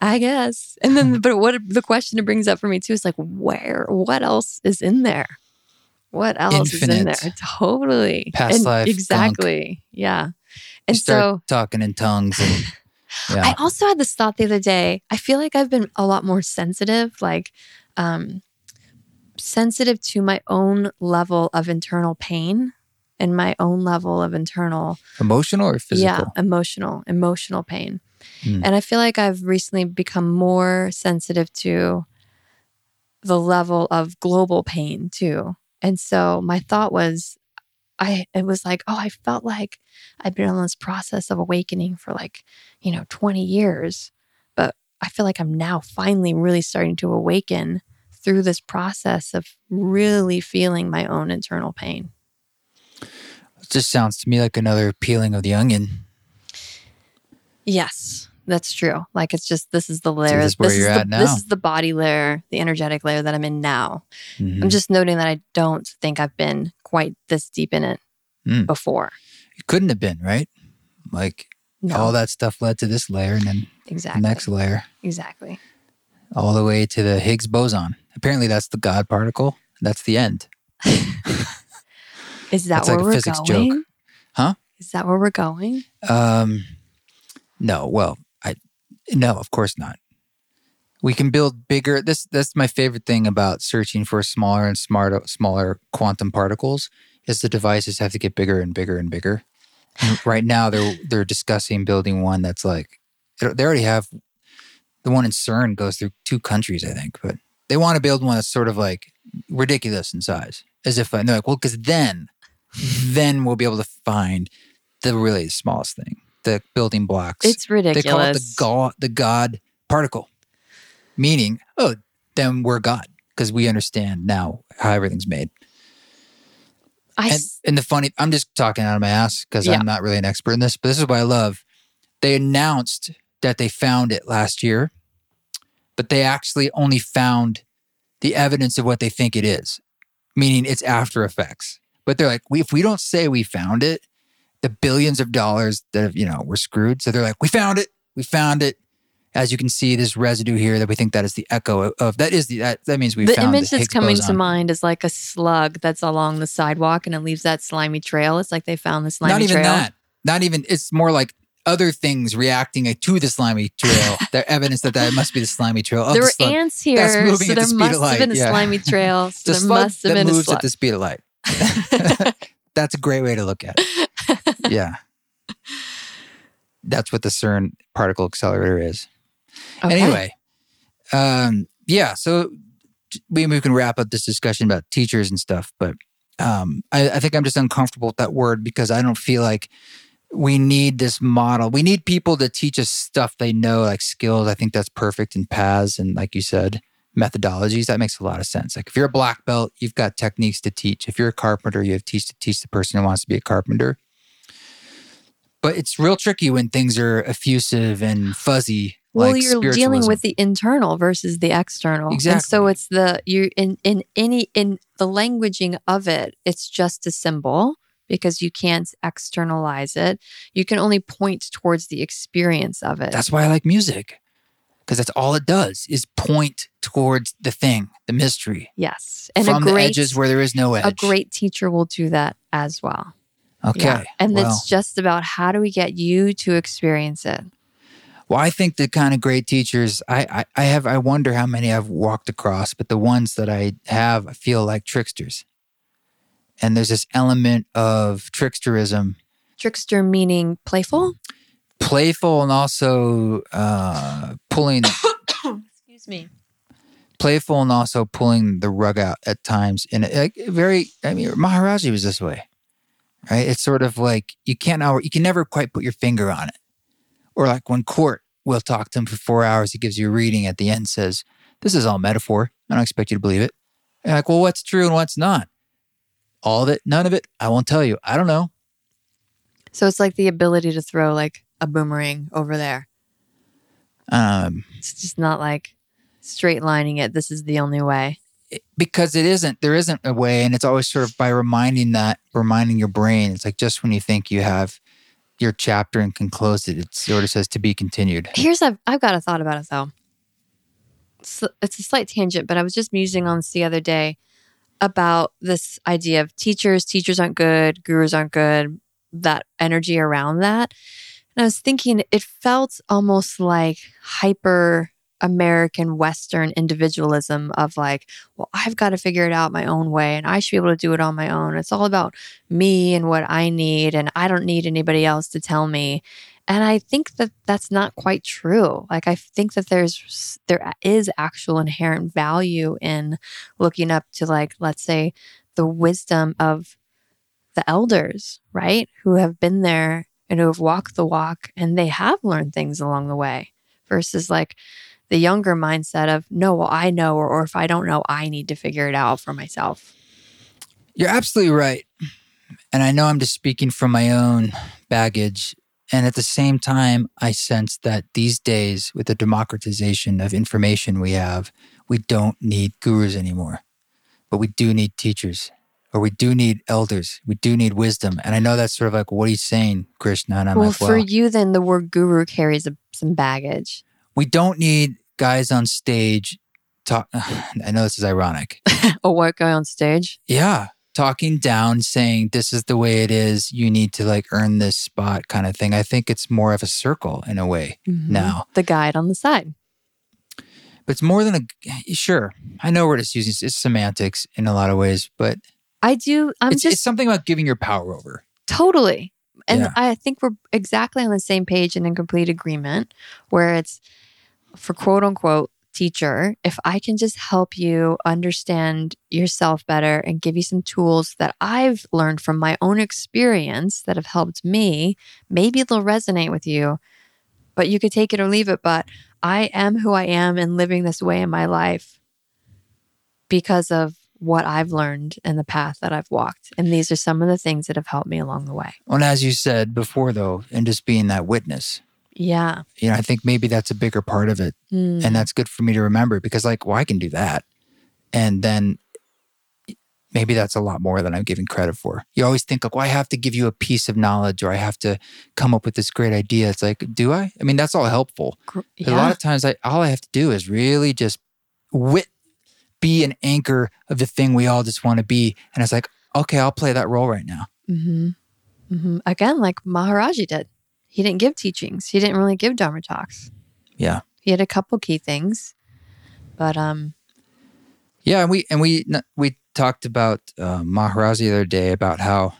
I guess. And then, but what the question it brings up for me too is like, where, what else is in there? What else Infinite. is in there? Totally. Past and life. Exactly. Gunk. Yeah. And so talking in tongues. And, yeah. I also had this thought the other day. I feel like I've been a lot more sensitive, like, um, sensitive to my own level of internal pain and my own level of internal emotional or physical? Yeah, emotional, emotional pain. Mm. And I feel like I've recently become more sensitive to the level of global pain too. And so my thought was, I it was like, oh, I felt like I've been on this process of awakening for like, you know, 20 years. But I feel like I'm now finally really starting to awaken through this process of really feeling my own internal pain. It just sounds to me like another peeling of the onion. Yes, that's true. Like it's just this is the layer. So this, this is the, now. This is the body layer, the energetic layer that I'm in now. Mm-hmm. I'm just noting that I don't think I've been quite this deep in it mm. before. You couldn't have been, right? Like no. all that stuff led to this layer and then exactly. the next layer. Exactly. All the way to the Higgs boson. Apparently that's the God particle. That's the end. Is that That's where like we're physics going? Joke. Huh? Is that where we're going? Um, no. Well, I no, of course not. We can build bigger. This that's my favorite thing about searching for smaller and smarter, smaller quantum particles is the devices have to get bigger and bigger and bigger. And right now, they're they're discussing building one that's like they already have the one in CERN goes through two countries, I think, but they want to build one that's sort of like ridiculous in size, as if and they're like, well, because then, then we'll be able to find the really smallest thing, the building blocks. It's ridiculous. They call it the God, the God particle, meaning, oh, then we're God because we understand now how everything's made. I And, and the funny, I'm just talking out of my ass because Yeah. I'm not really an expert in this, but this is what I love. They announced that they found it last year, but they actually only found the evidence of what they think it is, meaning it's after effects. But they're like, we, if we don't say we found it, the billions of dollars that have, you know, we're screwed. So they're like, we found it. We found it. As you can see, this residue here that we think that is the echo of, that is the that, that means we the found image the that's coming to mind is like a slug that's along the sidewalk and it leaves that slimy trail. It's like they found the slimy trail. not even trail. that. Not even. It's more like other things reacting to the slimy trail. the evidence that that must be the slimy trail. Of There the were ants here, so there must have been a yeah. slimy trail. So the there must have that been a moves slug. at the speed of light. That's a great way to look at it. Yeah. That's what the CERN particle accelerator is. Okay. Anyway, um, yeah. So we, we can wrap up this discussion about teachers and stuff, but um, I, I think I'm just uncomfortable with that word because I don't feel like we need this model. We need people to teach us stuff they know, like skills. I think that's perfect in paths and, like you said, methodologies. That makes a lot of sense. Like if you're a black belt, you've got techniques to teach. If you're a carpenter, you have teach to teach the person who wants to be a carpenter. But it's real tricky when things are effusive and fuzzy. well, like you're dealing with the internal versus the external. Exactly. And so it's the you in in any in the languaging of it, it's just a symbol because you can't externalize it. You can only point towards the experience of it. That's why I like music. Because that's all it does is point towards the thing, the mystery. yes. And from a great the edges where there is no edge. a great teacher will do that as well. Okay. Yeah. And well, it's just about how do we get you to experience it? well, I think the kind of great teachers I, I, I have, I wonder how many I've walked across, but the ones that I have I feel like tricksters. And there's this element of tricksterism, Trickster meaning playful? Playful and also uh, pulling, Excuse me. playful and also pulling the rug out at times. And it, like very, I mean, Maharaji was this way, right? It's sort of like you can't, al- you can never quite put your finger on it. Or like when court will talk to him for four hours, he gives you a reading at the end, says, This is all metaphor. I don't expect you to believe it. And like, well, what's true and what's not? All of it, none of it. I won't tell you. I don't know. So it's like the ability to throw like a boomerang over there. Um, It's just not like straight lining it. This is the only way. it- because it isn't, there isn't a way. And it's always sort of by reminding that, reminding your brain. It's like just when you think you have your chapter and can close it, it sort of says to be continued. Here's I've, I've got a thought about it though. It's, it's a slight tangent, but I was just musing on this the other day about this idea of teachers. Teachers aren't good. Gurus aren't good. That energy around that. And I was thinking it felt almost like hyper American Western individualism of like, well, I've got to figure it out my own way and I should be able to do it on my own. It's all about me and what I need, and I don't need anybody else to tell me. And I think that that's not quite true. Like I think that there's there is actual inherent value in looking up to like let's say the wisdom of the elders, right? Who have been there and who have walked the walk and they have learned things along the way versus like the younger mindset of no, well I know or, or if I don't know, I need to figure it out for myself. You're absolutely right. And I know I'm just speaking from my own baggage. And at the same time, I sense that these days, with the democratization of information we have, we don't need gurus anymore, but we do need teachers or we do need elders. We do need wisdom. And I know that's sort of like, what are you saying, Krishna? And I'm well, like, well, for you then the word guru carries a, some baggage. we don't need guys on stage talk. I know this is ironic. A white guy on stage. Yeah. Talking down, saying this is the way it is. You need to like earn this spot kind of thing. I think it's more of a circle in a way Mhm. now. The guide on the side. But it's more than a, sure. I know we're just using it's semantics in a lot of ways, but I do. I'm it's, just it's something about giving your power over. totally. And Yeah. I think we're exactly on the same page and in complete agreement where it's for quote unquote teacher, if I can just help you understand yourself better and give you some tools that I've learned from my own experience that have helped me, maybe they'll resonate with you, but you could take it or leave it. But I am who I am and living this way in my life because of what I've learned and the path that I've walked. And these are some of the things that have helped me along the way. Well, and as you said before, though, and just being that witness, Yeah. you know, I think maybe that's a bigger part of it. Mm. And that's good for me to remember because, like, well, I can do that. And then maybe that's a lot more than I'm giving credit for. You always think, like, well, I have to give you a piece of knowledge or I have to come up with this great idea. It's like, do I? I mean, that's all helpful. But A lot of times, I, all I have to do is really just wit, be an anchor of the thing we all just want to be. And it's like, okay, I'll play that role right now. hmm hmm Again, like Maharaji did. He didn't give teachings. He didn't really give Dharma talks. Yeah. He had a couple key things, but um, Yeah, and we and we we talked about uh, Maharaj the other day about how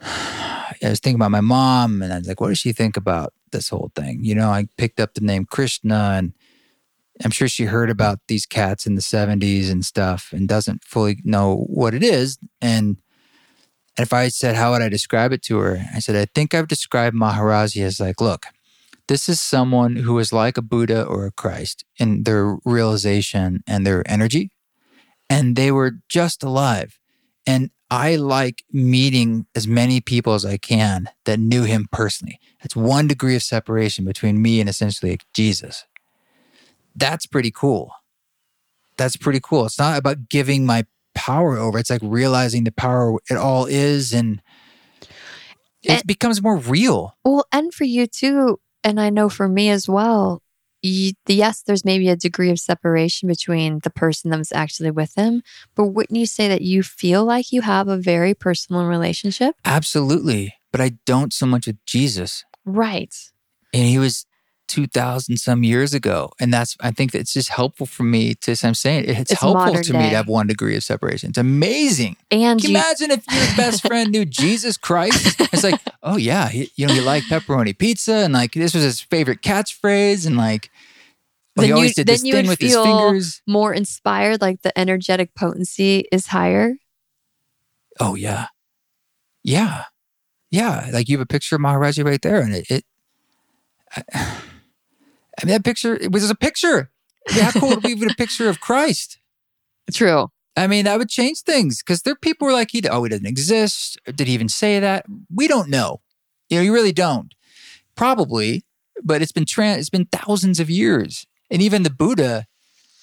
I was thinking about my mom, and I was like, "What does she think about this whole thing?" You know, I picked up the name Krishna, and I'm sure she heard about these cats in the '70s and stuff, and doesn't fully know what it is. And if I said, "How would I describe it to her?" I said, "I think I've described Maharaji as like, look." This is someone who is like a Buddha or a Christ in their realization and their energy. And they were just alive. And I like meeting as many people as I can that knew him personally. That's one degree of separation between me and essentially Jesus. That's pretty cool. That's pretty cool. It's not about giving my power over. It's like realizing the power it all is and it And- becomes more real. well, and for you too, and I know for me as well. You, yes, there's maybe a degree of separation between the person that was actually with him, but wouldn't you say that you feel like you have a very personal relationship? Absolutely. But I don't so much with Jesus. Right. and he was 2000 some years ago. And that's i think that it's just helpful for me to i'm saying it's, It's helpful to me to have one degree of separation. It's amazing. And can you you, imagine if your best friend knew jesus christ? It's like oh yeah he, you know he liked pepperoni pizza and like this was his favorite catchphrase and like well, he Then always you- did then this you thing with his feel- fingers. more inspired, like the energetic potency is higher. oh yeah. Yeah. Yeah. Like you have a picture of maharaji right there and it, it I, I mean that picture it was a picture I mean, how cool would it be with a picture of christ True. I mean, that would change things because there are people who are like, he, oh, he doesn't exist. Did he even say that? We don't know. You know, you really don't. Probably, but it's been trans. It's been thousands of years, and even the Buddha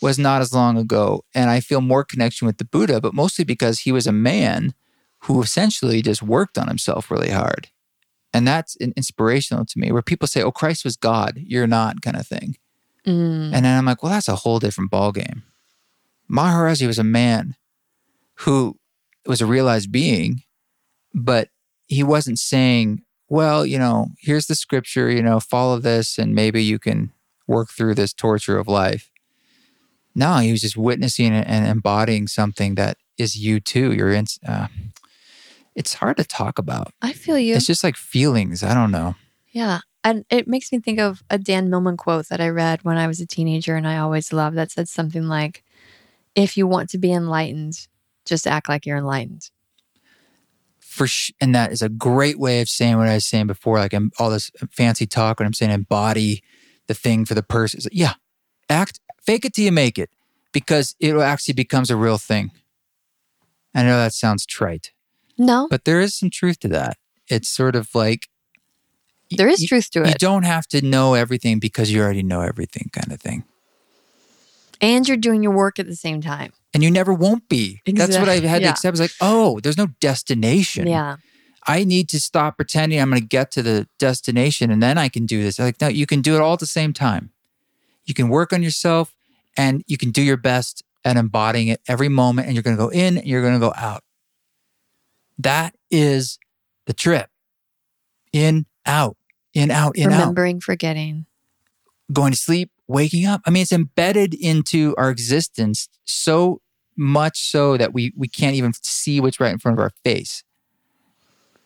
was not as long ago. And I feel more connection with the Buddha, but mostly because he was a man who essentially just worked on himself really hard, and that's inspirational to me. Where people say, "Oh, Christ was God, you're not," kind of thing. Mm. And then I'm like, well, that's a whole different ballgame. Maharaji was a man who was a realized being, but he wasn't saying, well, you know, here's the scripture, you know, follow this and maybe you can work through this torture of life. No, he was just witnessing and embodying something that is you too. You're in, uh, it's hard to talk about. I feel you. It's just like feelings. I don't know. Yeah. And it makes me think of a Dan Millman quote that I read when I was a teenager and I always loved that said something like, if you want to be enlightened, just act like you're enlightened. for sh- and that is a great way of saying what I was saying before, like I'm, all this fancy talk. When I'm saying embody the thing for the person, like, yeah, act, fake it till you make it, because it actually becomes a real thing. I know that sounds trite, No, but there is some truth to that. It's sort of like there is you, truth to it. you don't have to know everything because you already know everything, kind of thing. And you're doing your work at the same time. And you never won't be. That's what I had to yeah. accept. It's like, oh, there's no destination. Yeah. I need to stop pretending I'm going to get to the destination and then I can do this. Like, no, you can do it all at the same time. You can work on yourself and you can do your best at embodying it every moment. And you're going to go in and you're going to go out. That is the trip in, out, in, out, in, out. Remembering, forgetting. Going to sleep, waking up. I mean, it's embedded into our existence so much so that we, we can't even see what's right in front of our face.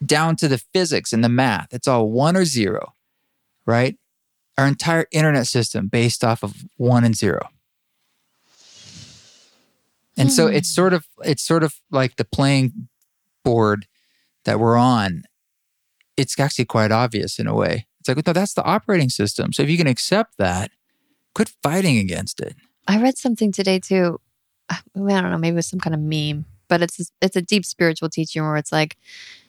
down to the physics and the math. It's all one or zero, right? Our entire internet system based off of one and zero. And so Hmm. it's sort of it's sort of like the playing board that we're on. It's actually quite obvious in a way. It's like, no, that's the operating system. So if you can accept that, quit fighting against it. I read something today too. Uh, I don't know, maybe it was some kind of meme, but it's it's a deep spiritual teaching where it's like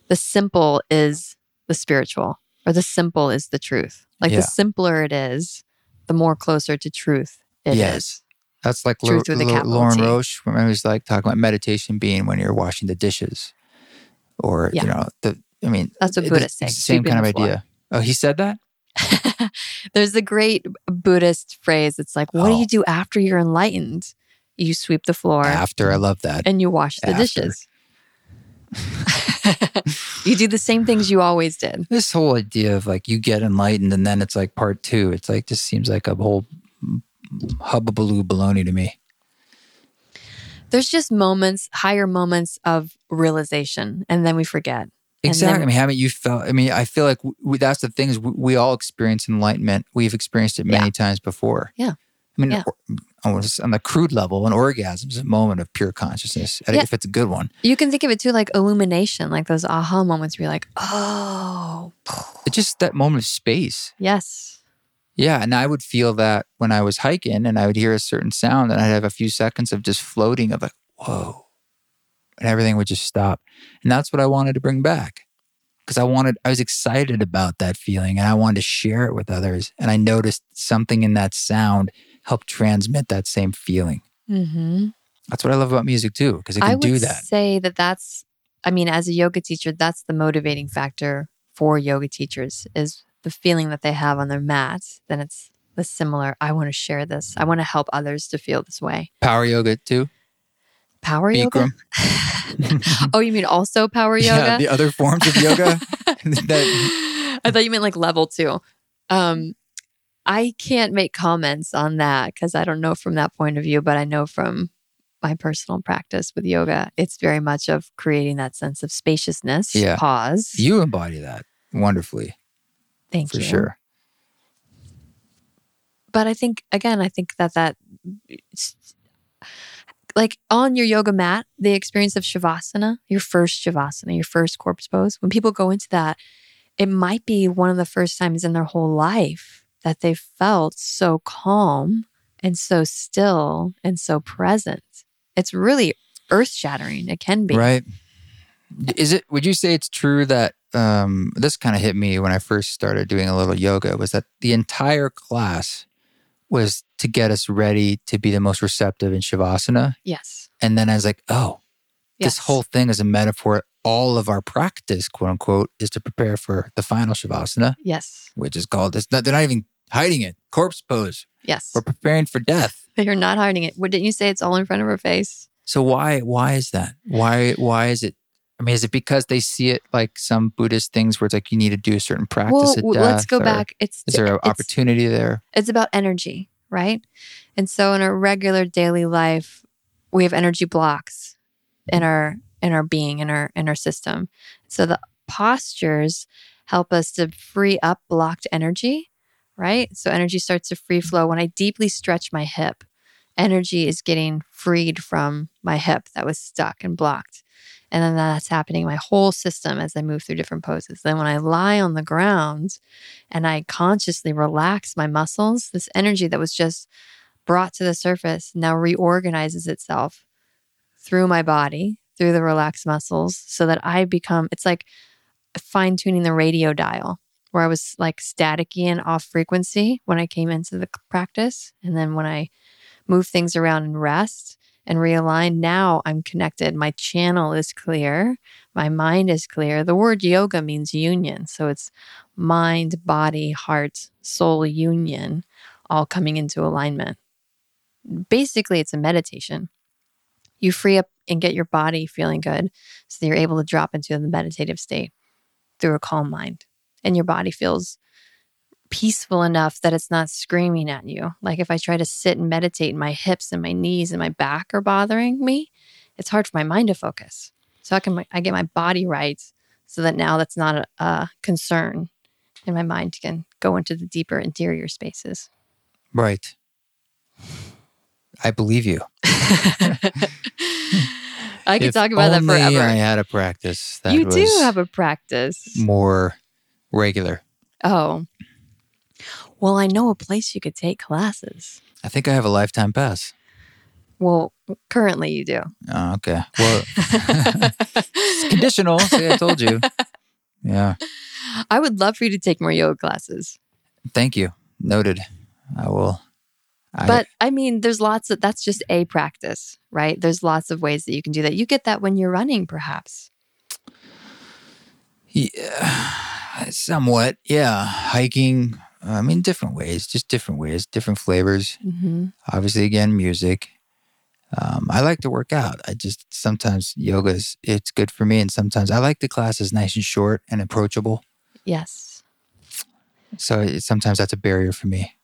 the simple is the spiritual, or the simple is the truth. Like Yeah. the simpler it is, the more closer to truth it is. Yes. That's like Truth Lo- with a Lo- capital Lauren T. Roche when I was like talking about meditation being when you're washing the dishes, or Yeah. you know, the I mean, That's what the- Buddhists say, Same kind of idea. Oh, he said that. There's a great Buddhist phrase. It's like, what do Oh. you do after you're enlightened? You sweep the floor After I love that. and you wash the After. dishes. you do the same things you always did. This whole idea of like you get enlightened and then it's like part two. It's like just seems like a whole hubbubaloo baloney to me. There's just moments, higher moments of realization, and then we forget. Exactly. then- I mean, haven't you felt? I mean, I feel like we, that's the thing is we, we all experience enlightenment. We've experienced it many Yeah. times before. Yeah. I mean, Yeah. almost on the crude level, an orgasm is a moment of pure consciousness. Yeah. if it's a good one, You can think of it too like illumination, like those aha moments where you're like, oh, it's just that moment of space. yes. Yeah, and I would feel that when I was hiking, and I would hear a certain sound, and I'd have a few seconds of just floating of like, whoa, and everything would just stop. And that's what I wanted to bring back because I wanted, I was excited about that feeling, and I wanted to share it with others. And I noticed something in that sound helped transmit that same feeling. hmm That's what I love about music too, because it can I would do that. say that that's, I mean, as a yoga teacher, that's the motivating factor for yoga teachers is the feeling that they have on their mat. Then it's the similar, I want to share this. I want to help others to feel this way. Power yoga too. Power yoga? Oh, you mean also power yoga? Yeah, the other forms of yoga. that, I thought you meant like level two. Um, I can't make comments on that because I don't know from that point of view, but I know from my personal practice with yoga, it's very much of creating that sense of spaciousness, Yeah. pause. you embody that wonderfully, Thank for you. sure. But I think, again, I think that that, like on your yoga mat, the experience of Shavasana, your first Shavasana, your first corpse pose, when people go into that, it might be one of the first times in their whole life that they felt so calm and so still and so present. It's really earth shattering. It can be. Right. Is it, would you say it's true that um, this kind of hit me when I first started doing a little yoga was that the entire class was to get us ready to be the most receptive in Shavasana. Yes. And then I was like, oh, Yes. this whole thing is a metaphor. All of our practice, quote unquote, is to prepare for the final Shavasana, Yes. which is called, it's not, they're not even hiding it, corpse pose. Yes. We're preparing for death. But You're not hiding it. What didn't you say? It's all in front of her face. So why why is that? Why why is it? I mean, is it because they see it like some Buddhist things where it's like you need to do a certain practice Well, let's go back. It's Is there an it's- opportunity there? it's about energy, right? And so in our regular daily life, we have energy blocks in our in our being, in our in our system. So the postures help us to free up blocked energy, right? So energy starts to free flow when I deeply stretch my hip. Energy is getting freed from my hip that was stuck and blocked. And then that's happening my whole system as I move through different poses. Then when I lie on the ground and I consciously relax my muscles, this energy that was just brought to the surface now reorganizes itself through my body, through the relaxed muscles, so that I become, it's like fine tuning the radio dial where I was like staticky and off frequency when I came into the practice. And then when I move things around and rest and realign, now I'm connected. My channel is clear. My mind is clear. The word yoga means union. So it's mind, body, heart, soul union all coming into alignment. Basically, it's a meditation. You free up and get your body feeling good so that you're able to drop into the meditative state through a calm mind. And your body feels peaceful enough that it's not screaming at you. Like if I try to sit and meditate and my hips and my knees and my back are bothering me, it's hard for my mind to focus. So I can I get my body right so that now that's not a, a concern and my mind can go into the deeper interior spaces. Right. I believe you. I could If talk about that forever. I had a practice that you was do have a practice. more regular. Oh. Well, I know a place you could take classes. I think I have a lifetime pass. Well, currently you do. Oh, okay. Well, it's conditional. See, I told you. Yeah. I would love for you to take more yoga classes. Thank you. Noted. I will. I, But I mean, there's lots of that's just a practice, right? There's lots of ways that you can do that. You get that when you're running, perhaps. Yeah, somewhat. Yeah. Hiking. I mean, different ways, just different ways, different flavors. Mm-hmm. Obviously, again, music. Um, I like to work out. I just sometimes yoga is it's good for me, and sometimes I like the classes nice and short and approachable. Yes, So it, sometimes that's a barrier for me.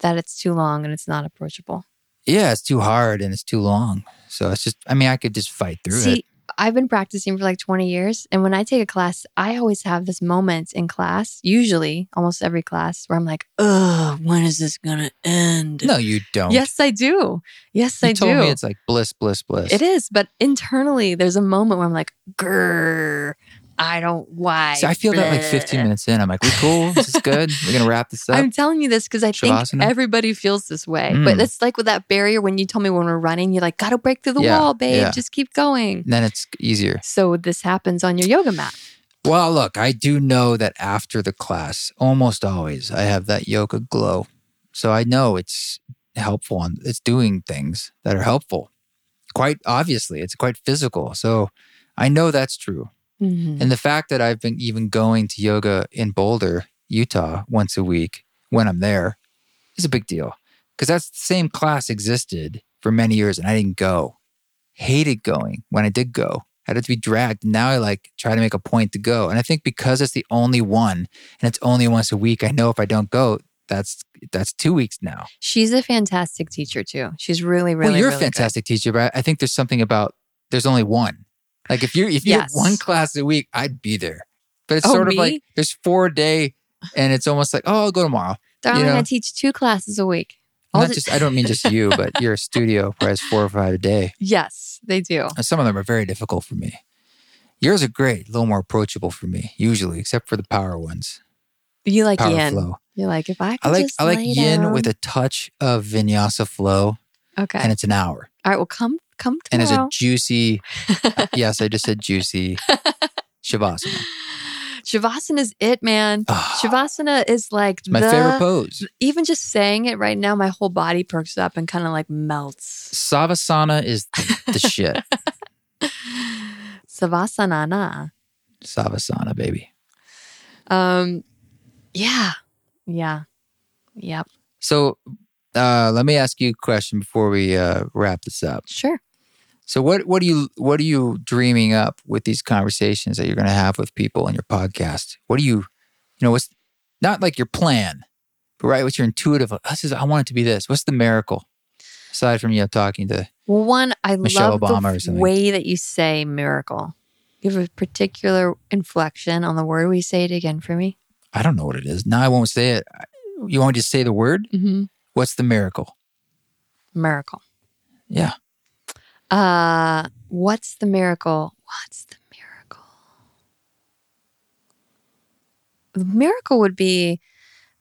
that it's too long and it's not approachable. Yeah, it's too hard and it's too long. So it's just. I mean, I could just fight through See, it. I've been practicing for like 20 years, and when I take a class, I always have this moment in class, usually almost every class, where I'm like, "Ugh, when is this gonna end?" No, you don't. Yes, I do. Yes, you I told do. me it's like bliss, bliss, bliss. It is, but internally, there's a moment where I'm like, grrr, I don't why. See, I feel that like 15 minutes in, I'm like, we cool? This is good. We're gonna wrap this up. I'm telling you this because I think everybody feels this way. Mm. But it's like with that barrier when you tell me when we're running, you're like, gotta break through the Yeah, wall, babe. yeah. Just keep going. then it's easier. So this happens on your yoga mat. Well, look, I do know that after the class, almost always, I have that yoga glow. So I know it's helpful and it's doing things that are helpful. Quite obviously, it's quite physical. So I know that's true. Mhm. And the fact that I've been even going to yoga in Boulder, Utah, once a week when I'm there is a big deal. Because that's the same class existed for many years and I didn't go. Hated going when I did go. Had it to be dragged. Now I like try to make a point to go. And I think because it's the only one and it's only once a week, I know if I don't go, that's that's two weeks now. She's a fantastic teacher too. She's really, really, well, you're really a fantastic teacher, but I think there's something about there's only one. Like if you're if you Yes. have one class a week, I'd be there. But it's Oh, sort of me? like there's four a day, and it's almost like oh, I'll go tomorrow. Darling, you know. I teach two classes a week. All Not the- just I don't mean just you, but your studio has four or five a day. yes, they do. And some of them are very difficult for me. Yours are great, a little more approachable for me, usually, except for the power ones. You like Power yin. flow. You're like, if I could I like I like yin down. with a touch of vinyasa flow, Okay. and it's an hour. All right. Well, come, come And there's a juicy, yes, I just said juicy shavasana. Shavasana is it, man. Ah, Shavasana is like my favorite pose. Even just saying it right now, my whole body perks up and kind of like melts. Savasana is the, the shit. Savasana. Savasana, baby. Um, yeah, yeah, yep. So uh, let me ask you a question before we uh, wrap this up. Sure. So what what are you what are you dreaming up with these conversations that you're going to have with people in your podcast? What do you you know what's not like your plan, but right? What's your intuitive? This is I want it to be this. What's the miracle aside from you know talking to? Well, one, I Michelle love Obama the way that you say miracle. You have a particular inflection on the word. We say it again for me? I don't know what it is. Now I won't say it. You want me to say the word? Mm-hmm. What's the miracle? Miracle. Yeah. Uh, what's the miracle? What's the miracle? The miracle would be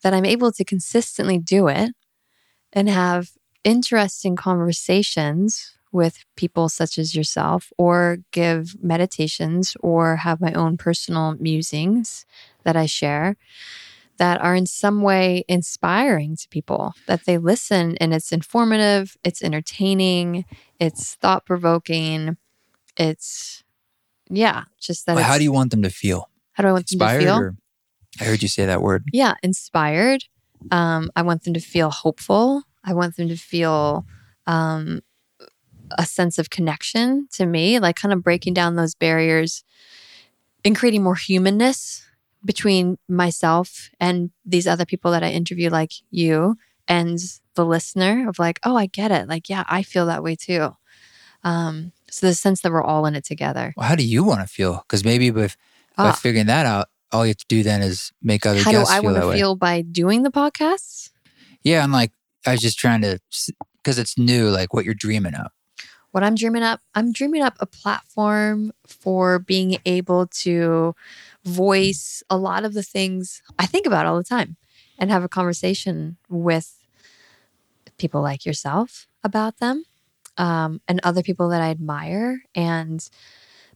that I'm able to consistently do it and have interesting conversations with people such as yourself, or give meditations, or have my own personal musings that I share that are in some way inspiring to people, that they listen and it's informative, it's entertaining, it's thought provoking. It's yeah, just that. Well, how do you want them to feel? How do I want them to feel? Or, I heard you say that word. Yeah, inspired. Um, I want them to feel hopeful. I want them to feel um, a sense of connection to me, like kind of breaking down those barriers and creating more humanness between myself and these other people that I interview, like you and the listener, of like, oh, I get it. Like, yeah, I feel that way too. Um, so the sense that we're all in it together. Well, how do you want to feel? Because maybe By Ah. figuring that out, all you have to do then is make other How do I feel want to feel by doing the podcast? Yeah, I'm like, I was just trying to, because it's new, like what you're dreaming of. What I'm dreaming up, I'm dreaming up a platform for being able to voice a lot of the things I think about all the time and have a conversation with people like yourself about them um, and other people that I admire and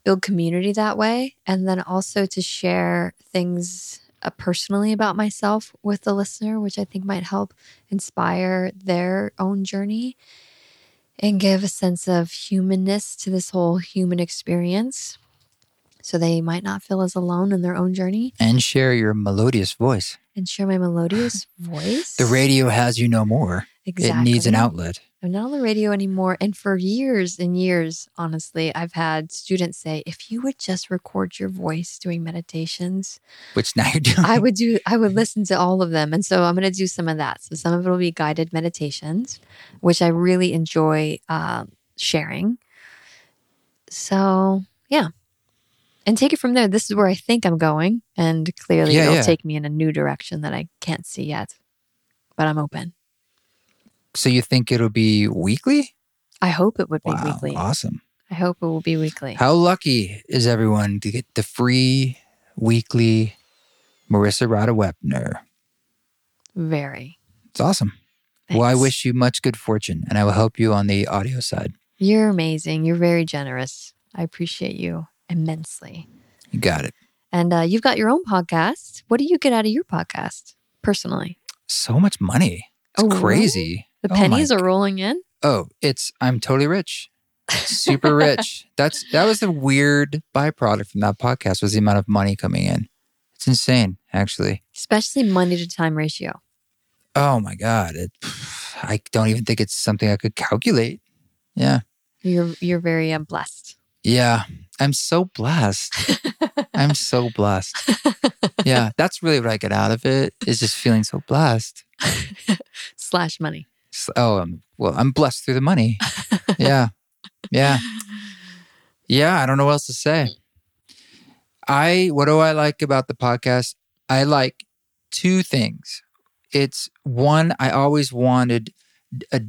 build community that way. And then also to share things uh, personally about myself with the listener, which I think might help inspire their own journey and give a sense of humanness to this whole human experience. So they might not feel as alone in their own journey And share your melodious voice. and share my melodious voice. The radio has you no more. exactly. It needs an outlet. I'm not on the radio anymore. And for years and years, honestly, I've had students say, if you would just record your voice doing meditations, Which now you're doing. I would do, I would listen to all of them. And so I'm going to do some of that. So some of it will be guided meditations, which I really enjoy um, sharing. So yeah. And take it from there. This is where I think I'm going. And clearly Yeah, it'll yeah. take me in a new direction that I can't see yet. But I'm open. so you think it'll be weekly? I hope it would be Wow, weekly. awesome. I hope it will be weekly. How lucky is everyone to get the free weekly Marissa Rada Wepner? Very. It's awesome. Well, I wish you much good fortune, and I will help you on the audio side. You're amazing. You're very generous. I appreciate you immensely. You got it. And uh, you've got your own podcast. What do you get out of your podcast personally? So much money. It's Oh, really? crazy. The Oh pennies are rolling in. Oh, it's I'm totally rich. Super rich. That's that was the weird byproduct from that podcast was the amount of money coming in. It's insane, actually. especially money to time ratio. Oh my god. It, I don't even think it's something I could calculate. Yeah. You're you're very uh, blessed. Yeah. I'm so blessed. I'm so blessed. Yeah, that's really what I get out of it is just feeling so blessed. Slash money. S- Oh, um, well, I'm blessed through the money. Yeah. Yeah. Yeah. I don't know what else to say. I, what do I like about the podcast? I like two things. It's one, I always wanted a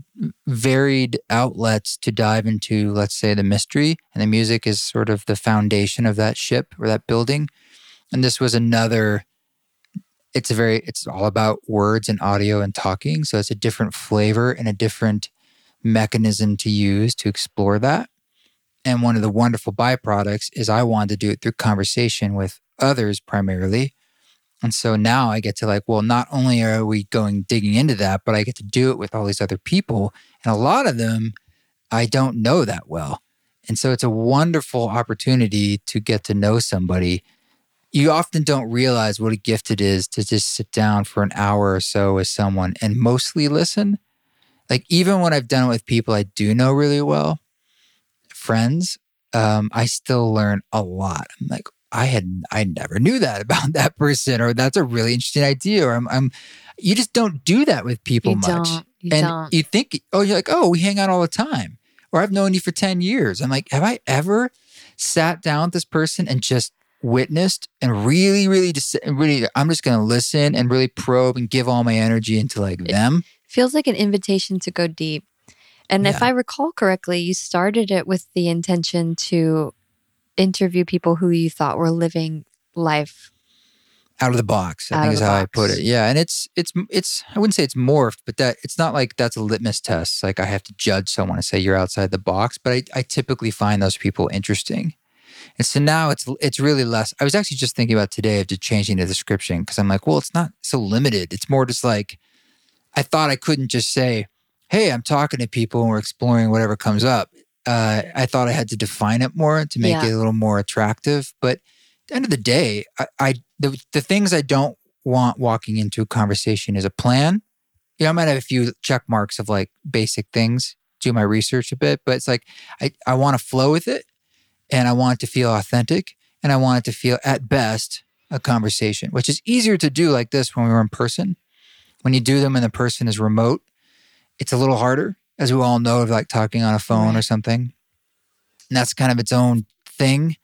varied outlets to dive into, let's say, the mystery, and the music is sort of the foundation of that ship or that building. And this was another it's a very it's all about words and audio and talking so it's a different flavor and a different mechanism to use to explore that and one of the wonderful byproducts is i wanted to do it through conversation with others primarily and so now i get to like well not only are we going digging into that but i get to do it with all these other people and a lot of them i don't know that well and so it's a wonderful opportunity to get to know somebody you often don't realize what a gift it is to just sit down for an hour or so with someone and mostly listen. Like even when I've done it with people I do know really well, friends, um, I still learn a lot. I'm like, I had I never knew that about that person, or that's a really interesting idea, or I'm, I'm you just don't do that with people you much. You and don't. you think, oh, you're like, oh, we hang out all the time, or I've known you for ten years. I'm like, have I ever sat down with this person and just witnessed and really, really just really, I'm just going to listen and really probe and give all my energy into like them. Feels like an invitation to go deep. And if I recall correctly, you started it with the intention to interview people who you thought were living life. Out of the box, I Out think is how I put it. Yeah, and it's it's it's I wouldn't say it's morphed, but that it's not like that's a litmus test. Like I have to judge someone and say you're outside the box. But I, I typically find those people interesting, and so now it's it's really less. I was actually just thinking about today of just changing the description because I'm like, well, it's not so limited. It's more just like I thought I couldn't just say, hey, I'm talking to people and we're exploring whatever comes up. Uh, I thought I had to define it more to make Yeah. it a little more attractive. But at the end of the day, I, I the, the things I don't want walking into a conversation is a plan. You know, I might have a few check marks of like basic things, do my research a bit, but it's like I, I want to flow with it and I want it to feel authentic and I want it to feel at best a conversation, which is easier to do like this when we were in person. When you do them and the person is remote, it's a little harder, as we all know, of like talking on a phone or something. And that's kind of its own thing.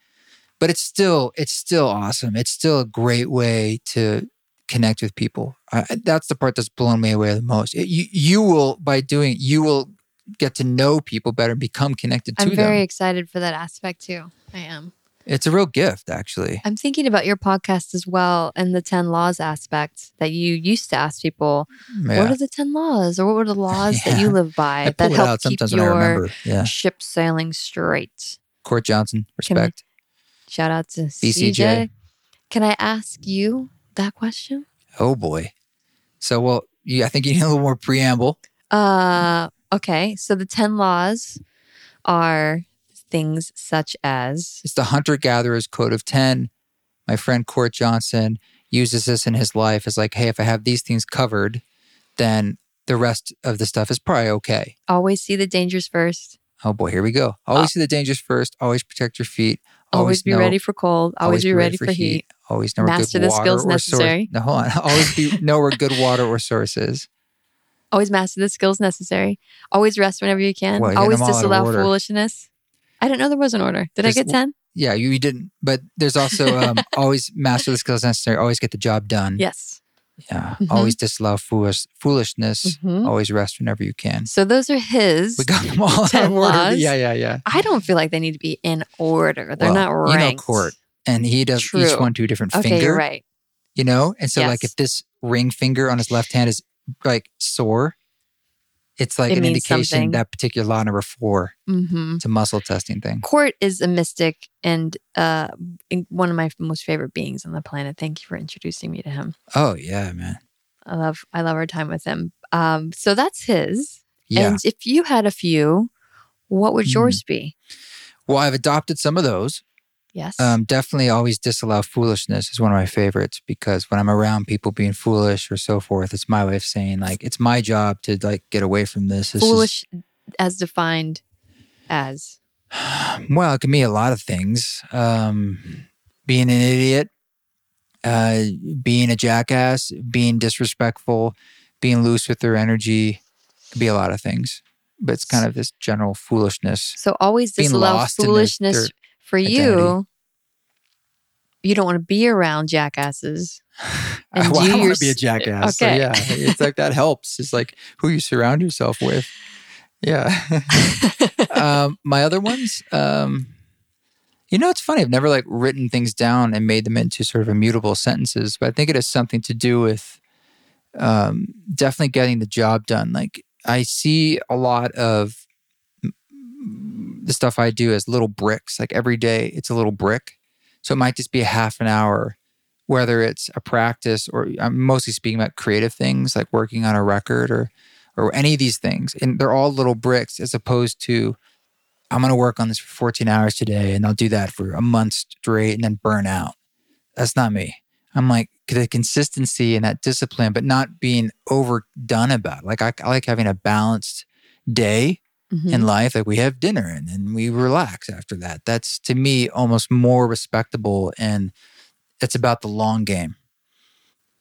but it's still it's still awesome. It's still a great way to connect with people. I, that's the part that's blown me away the most. It, you you will by doing you will get to know people better, become connected to them. I'm very them. excited for that aspect too. I am. It's a real gift, actually. I'm thinking about your podcast as well and the 10 laws aspect that you used to ask people, Yeah. what are the 10 laws or what were the laws that you Yeah. live by that help keep sometimes when I your. Yeah. ship sailing straight? Court Johnson, I- respect. Shout out to BCJ. CJ. Can I ask you that question? Oh boy. So well, you, I think you need a little more preamble. Uh, okay. So the 10 laws are things such as It's the hunter gatherer's code of 10. My friend Court Johnson uses this in his life as like, hey, if I have these things covered, then the rest of the stuff is probably okay. always see the dangers first, Oh boy, here we go. Always ah. see the dangers first. Always protect your feet. always, be know- ready for cold, always, be ready, for heat. Always know where Master good the water skills or source- necessary. No, hold on. Always be know where good water or source is. Always master the skills necessary. Always rest whenever you can. Well, always disallow order. foolishness. I didn't know there was an order. Did I get 10? Yeah, you, you didn't. But there's also um, always master the skills necessary. Always get the job done. Yes. Yeah. Mhm. Always disallow foolish, foolishness. Mhm. Always rest whenever you can. So those are his. We got them all in 10 order. laws. Yeah, yeah, yeah. I don't feel like they need to be in order. They're Well, not you know ranked. Court, And he does each one to a different Okay, finger. you're right. You know? And so like if this ring finger on his left hand is like sore, it's like It an indication something. that particular law number four. hmm It's a muscle testing thing. Court is a mystic and uh, one of my most favorite beings on the planet. Thank you for introducing me to him. Oh yeah, man. I love I love our time with him. Um, so that's his. Yeah. And if you had a few, what would yours be? well, I've adopted some of those. Yes. Um, definitely always disallow foolishness is one of my favorites because when I'm around people being foolish or so forth, it's my way of saying like it's my job to like get away from this. This is- Foolish as defined as well, it can be a lot of things. Um, being an idiot, uh, being a jackass, being disrespectful, being loose with their energy. Could be a lot of things, but it's kind of this general foolishness. so always disallow foolishness for you. You don't want to be around jackasses. And well, I don't want to be a jackass. Okay. So yeah, it's like that helps. It's like who you surround yourself with. Yeah. um, my other ones, um, you know, it's funny. I've never like written things down and made them into sort of immutable sentences, but I think it has something to do with um, definitely getting the job done. Like I see a lot of the stuff I do as little bricks. Like every day, it's a little brick. So it might just be a half an hour, whether it's a practice or I'm mostly speaking about creative things like working on a record or or any of these things. And they're all little bricks as opposed to I'm going to work on this for 14 hours today and I'll do that for a month straight and then burn out. That's not me. I'm like the consistency and that discipline, but not being overdone about it. Like I, I like having a balanced day Mhm. in life. Like we have dinner and then we relax after that. That's to me almost more respectable and it's about the long game.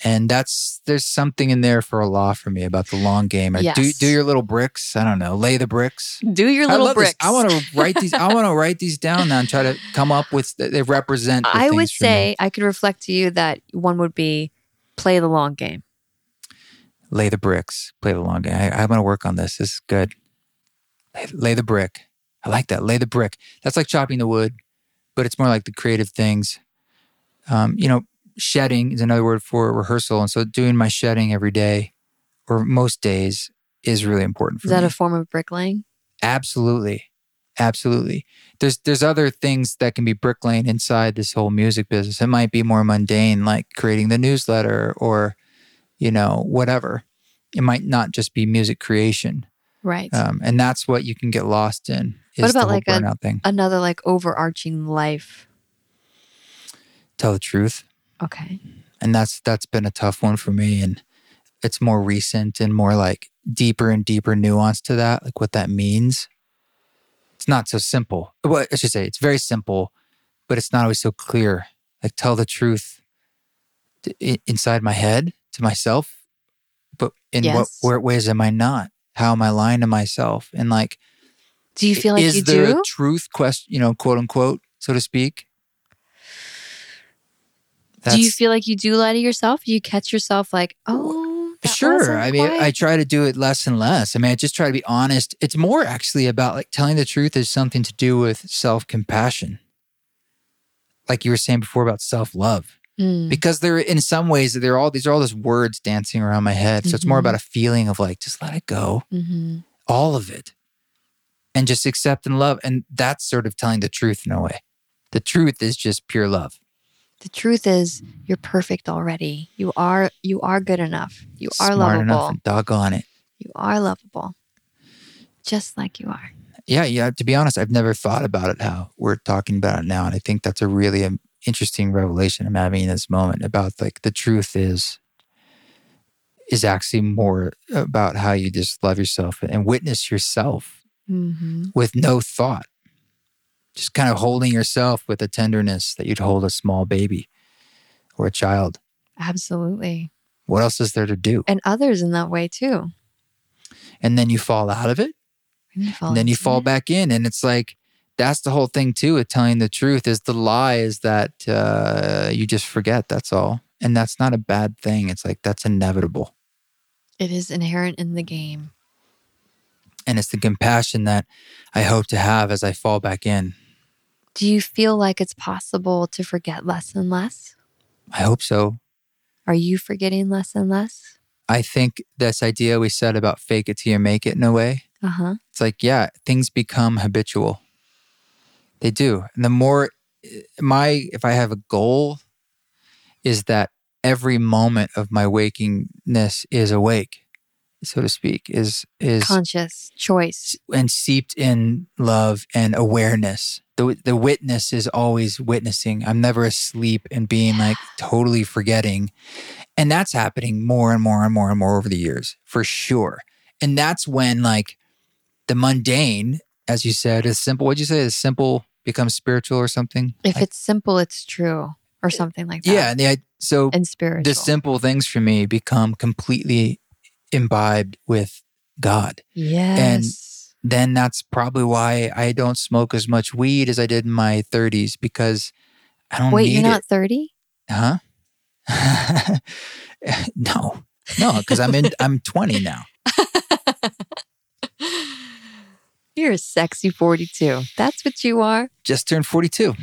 And that's there's something in there for a law for me about the long game. Like, Do do your little bricks. I don't know. Lay the bricks. Do your I little this. bricks. I want to write these. I want to write these down now and try to come up with. They represent. the I would say I could reflect to you that one would be play the long game. lay the bricks, play the long game. I, I'm going to work on this. This is good. Lay, lay the brick. I like that. Lay the brick. That's like chopping the wood, but it's more like the creative things. Um, you know, shedding is another word for rehearsal. And so doing my shedding every day or most days is really important for Is that me. a form of bricklaying? Absolutely. Absolutely. There's there's other things that can be bricklaying inside this whole music business. It might be more mundane, like creating the newsletter or, you know, whatever. It might not just be music creation. Right. Um, and that's what you can get lost in. Is What about like a- thing? Another like overarching life. Tell the truth. Okay. And that's that's been a tough one for me. And it's more recent and more like deeper and deeper nuance to that, like what that means. It's not so simple. Well, I should say it's very simple, but it's not always so clear. Like tell the truth t- i- inside my head to myself, but in what Yes. where ways am I not? How am I lying to myself? And like, Do you feel like is you there do? a truth question? You know, quote unquote, so to speak. That's, do you feel like you do lie to yourself? Do you catch yourself like, oh, sure. I mean, quite- I try to do it less and less. I mean, I just try to be honest. It's more actually about like telling the truth is something to do with self compassion. Like you were saying before about self love. Mm, because they're in some ways they're all these are all those words dancing around my head. So it's more about a feeling of like just let it go. Mhm. all of it. And just accept and love. And that's sort of telling the truth in a way. The truth is just pure love. The truth is, you're perfect already. You are you are good enough. You are smart enough lovable. and doggone it. You are lovable, just like you are. yeah yeah to be honest i've never thought about it how we're talking about it now. And i think that's a really um, interesting revelation i'm having in this moment about like the truth is is actually more about how you just love yourself and witness yourself Mm-hmm. with no thought. Just kind of holding yourself with a tenderness that you'd hold a small baby or a child. Absolutely, What else is there to do? and others in that way too. And then you fall out of it, And you fall and then you fall it. back in. And it's like, that's the whole thing too with telling the truth is the lie is that uh, you just forget. That's all. And that's not a bad thing. It's like, that's inevitable. It is inherent in the game. And it's the compassion that I hope to have as I fall back in. Do you feel like it's possible to forget less and less? I hope so. Are you forgetting less and less? I think this idea we said about fake it till you make it in a way, Uh huh. it's like yeah things become habitual they do. And the more my if i have a goal is that every moment of my wakingness is awake so to speak is is Conscious choice. and seeped in love and awareness. The the witness is always witnessing. I'm never asleep and being like totally forgetting. And that's happening more and more and more and more over the years for sure. And that's when like the mundane as you said is simple what'd you say is simple becomes spiritual or something If I- it's simple, it's true, or uh, something like that. yeah and the, i- so and spiritual. the simple things for me become completely imbibed with god yes. And then that's probably why I don't smoke as much weed as I did in my 30s because I don't Wait, you're not 30? Huh? no. No, because I'm in I'm 20 now. You're a sexy 42. That's what you are. Just turned 42.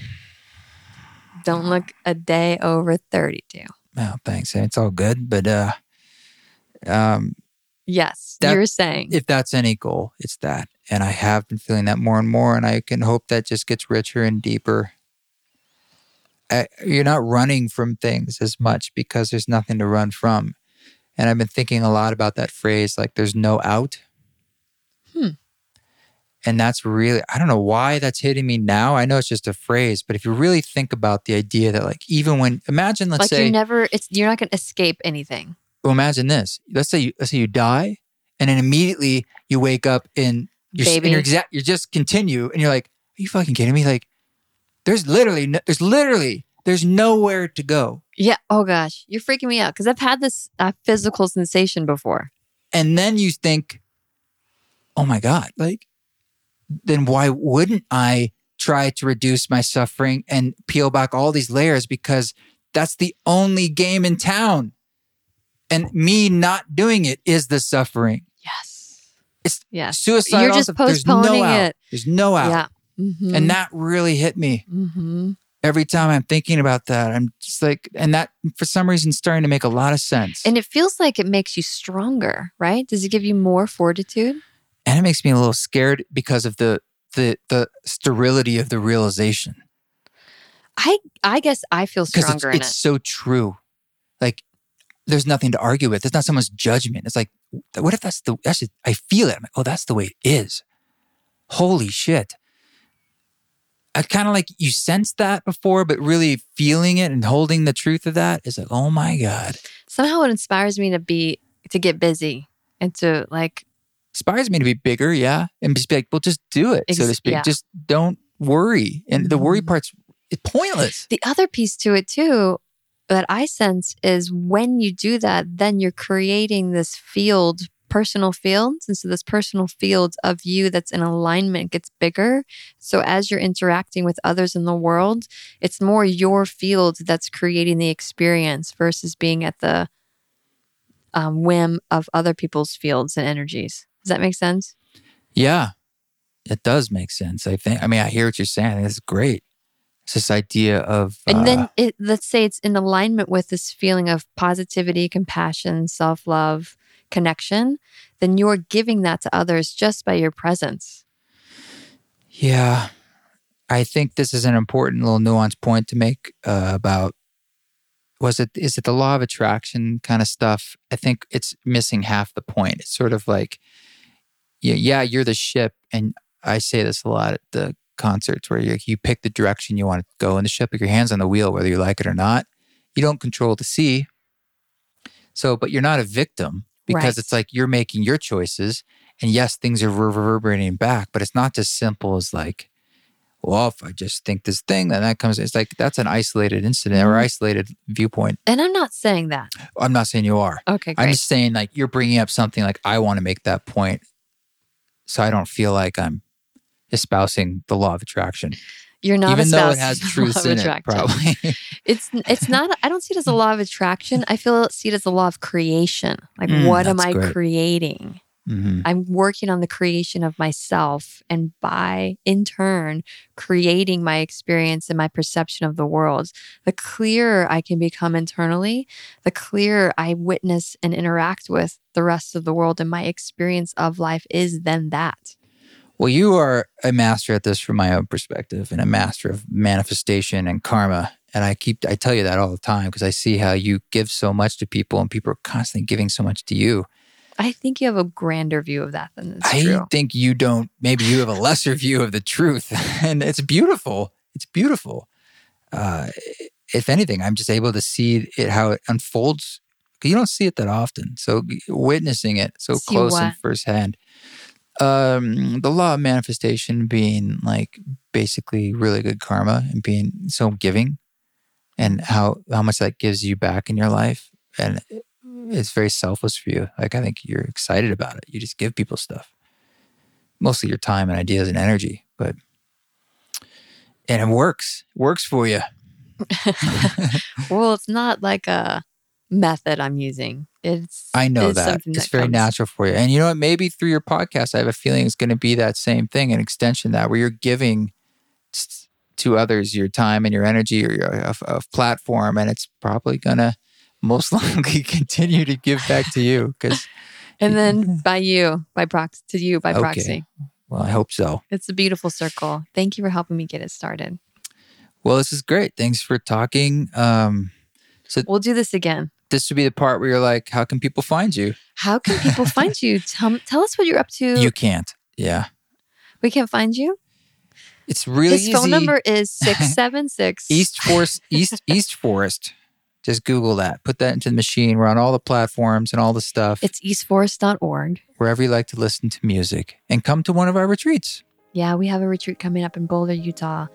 Don't look a day over 32. Oh, thanks. It's all good. But uh um Yes, That- you're saying. if that's any goal, it's that. And I have been feeling that more and more, and I can hope that just gets richer and deeper. I, you're not running from things as much because there's nothing to run from. And I've been thinking a lot about that phrase, like there's no out. And that's really, I don't know why that's hitting me now. I know it's just a phrase, but if you really think about the idea that, like, even when, imagine, let's like say, you never, it's you're not going to escape anything. well, imagine this. Let's say you, let's say you die, and then immediately you wake up in you're, s- and you're exact. You just continue, and you're like, "Are you fucking kidding me?" Like, there's literally, no, there's literally, there's nowhere to go. Yeah. Oh gosh, you're freaking me out because I've had this uh, physical sensation before. And then you think, "Oh my god!" Like, then why wouldn't I try to reduce my suffering and peel back all these layers? Because that's the only game in town, and me not doing it is the suffering. Yes. It's yes. suicide. You're just there's no postponing out. it. There's no out. Yeah. Mhm. And that really hit me hmm every time I'm thinking about that. I'm just like, and that for some reason is starting to make a lot of sense. And it feels like it makes you stronger, right? Does it give you more fortitude? And it makes me a little scared because of the the the sterility of the realization. I I guess I feel it's, stronger in it's it. so true. Like there's nothing to argue with. There's not someone's judgment. It's like, what if that's the that's I feel it. I'm like, oh, that's the way it is. Holy shit. I kind of like you sensed that before, but really feeling it and holding the truth of that is like, oh my God. Somehow it inspires me to be to get busy and to like inspires me to be bigger, yeah, and just be like, well, just do it, so to Ex- speak. yeah. Just don't worry, and the worry Mhm. part's it's pointless. The other piece to it too that I sense is when you do that, then you're creating this field personal fields. And so this personal field of you that's in alignment gets bigger. So as you're interacting with others in the world, it's more your field that's creating the experience versus being at the um, whim of other people's fields and energies. Does that make sense? Yeah, it does make sense. I think. I mean, I hear what you're saying. It's great. It's this idea of, and uh, then it, let's say it's in alignment with this feeling of positivity, compassion, self love, connection. Then you're giving that to others just by your presence. yeah, I think this is an important little nuanced point to make uh, about. Was it is it the law of attraction kind of stuff? I think it's missing half the point. It's sort of like, yeah, yeah, you're the ship, and I say this a lot at the concerts where you you pick the direction you want to go in the ship, with your hands on the wheel, whether you like it or not. You don't control the sea, so but you're not a victim because Right. it's like you're making your choices, and yes, things are reverberating back, but it's not just simple as like, well, if I just think this thing, then that comes. It's like that's an isolated incident or Mhm. isolated viewpoint. And I'm not saying that. I'm not saying you are. Okay, I'm just saying like you're bringing up something like I want to make that point, so I don't feel like I'm espousing the law of attraction, You're not even though it espousing has the law of in it. attraction. Probably. It's it's not. I don't see it as a law of attraction. I feel see it as a law of creation. Like, Mm, what am I great. creating? Mhm. I'm working on the creation of myself, and by in turn creating my experience and my perception of the world. The clearer I can become internally, the clearer I witness and interact with the rest of the world, and my experience of life is then that. Well, you are a master at this from my own perspective, and a master of manifestation and karma. And I keep I tell you that all the time because I see how you give so much to people, and people are constantly giving so much to you. I think you have a grander view of that than is I true. think you don't. Maybe you have a lesser view of the truth, and it's beautiful. It's beautiful. Uh, if anything, I'm just able to see it how it unfolds. You don't see it that often, so witnessing it so See close and firsthand. Um, the law of manifestation being like basically really good karma and being so giving, and how how much that gives you back in your life, and it's very selfless for you. Like I think you're excited about it. You just give people stuff, mostly your time and ideas and energy, but and it works. Works for you. Well, it's not like a method I'm using. It's I know it's that it's that very comes- natural for you. And you know what? Maybe through your podcast, I have a feeling it's going to be that same thing, an extension that where you're giving to others your time and your energy or your a, a platform, and it's probably going to most likely continue to give back to you because. And then by you, by proxy, to you by Okay. proxy. Well, I hope so. It's a beautiful circle. Thank you for helping me get it started. Well, this is great. Thanks for talking. Um, so We'll do this again. this would be the part where you're like, how can people find you? How can people find you? Tell, tell us what you're up to. You can't. Yeah. we can't find you. It's really His easy. phone number is 676. East Forest, East East Forest. Just Google that. Put that into the machine. We're on all the platforms and all the stuff. It's eastforest.org. wherever you like to listen to music, and come to one of our retreats. Yeah, we have a retreat coming up in Boulder, Utah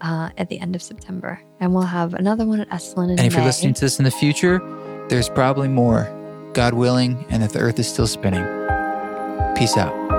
uh, at the end of September. And we'll have another one at Esalen in And if you're listening to this in the future, there's probably more. God willing, and that the earth is still spinning. Peace out.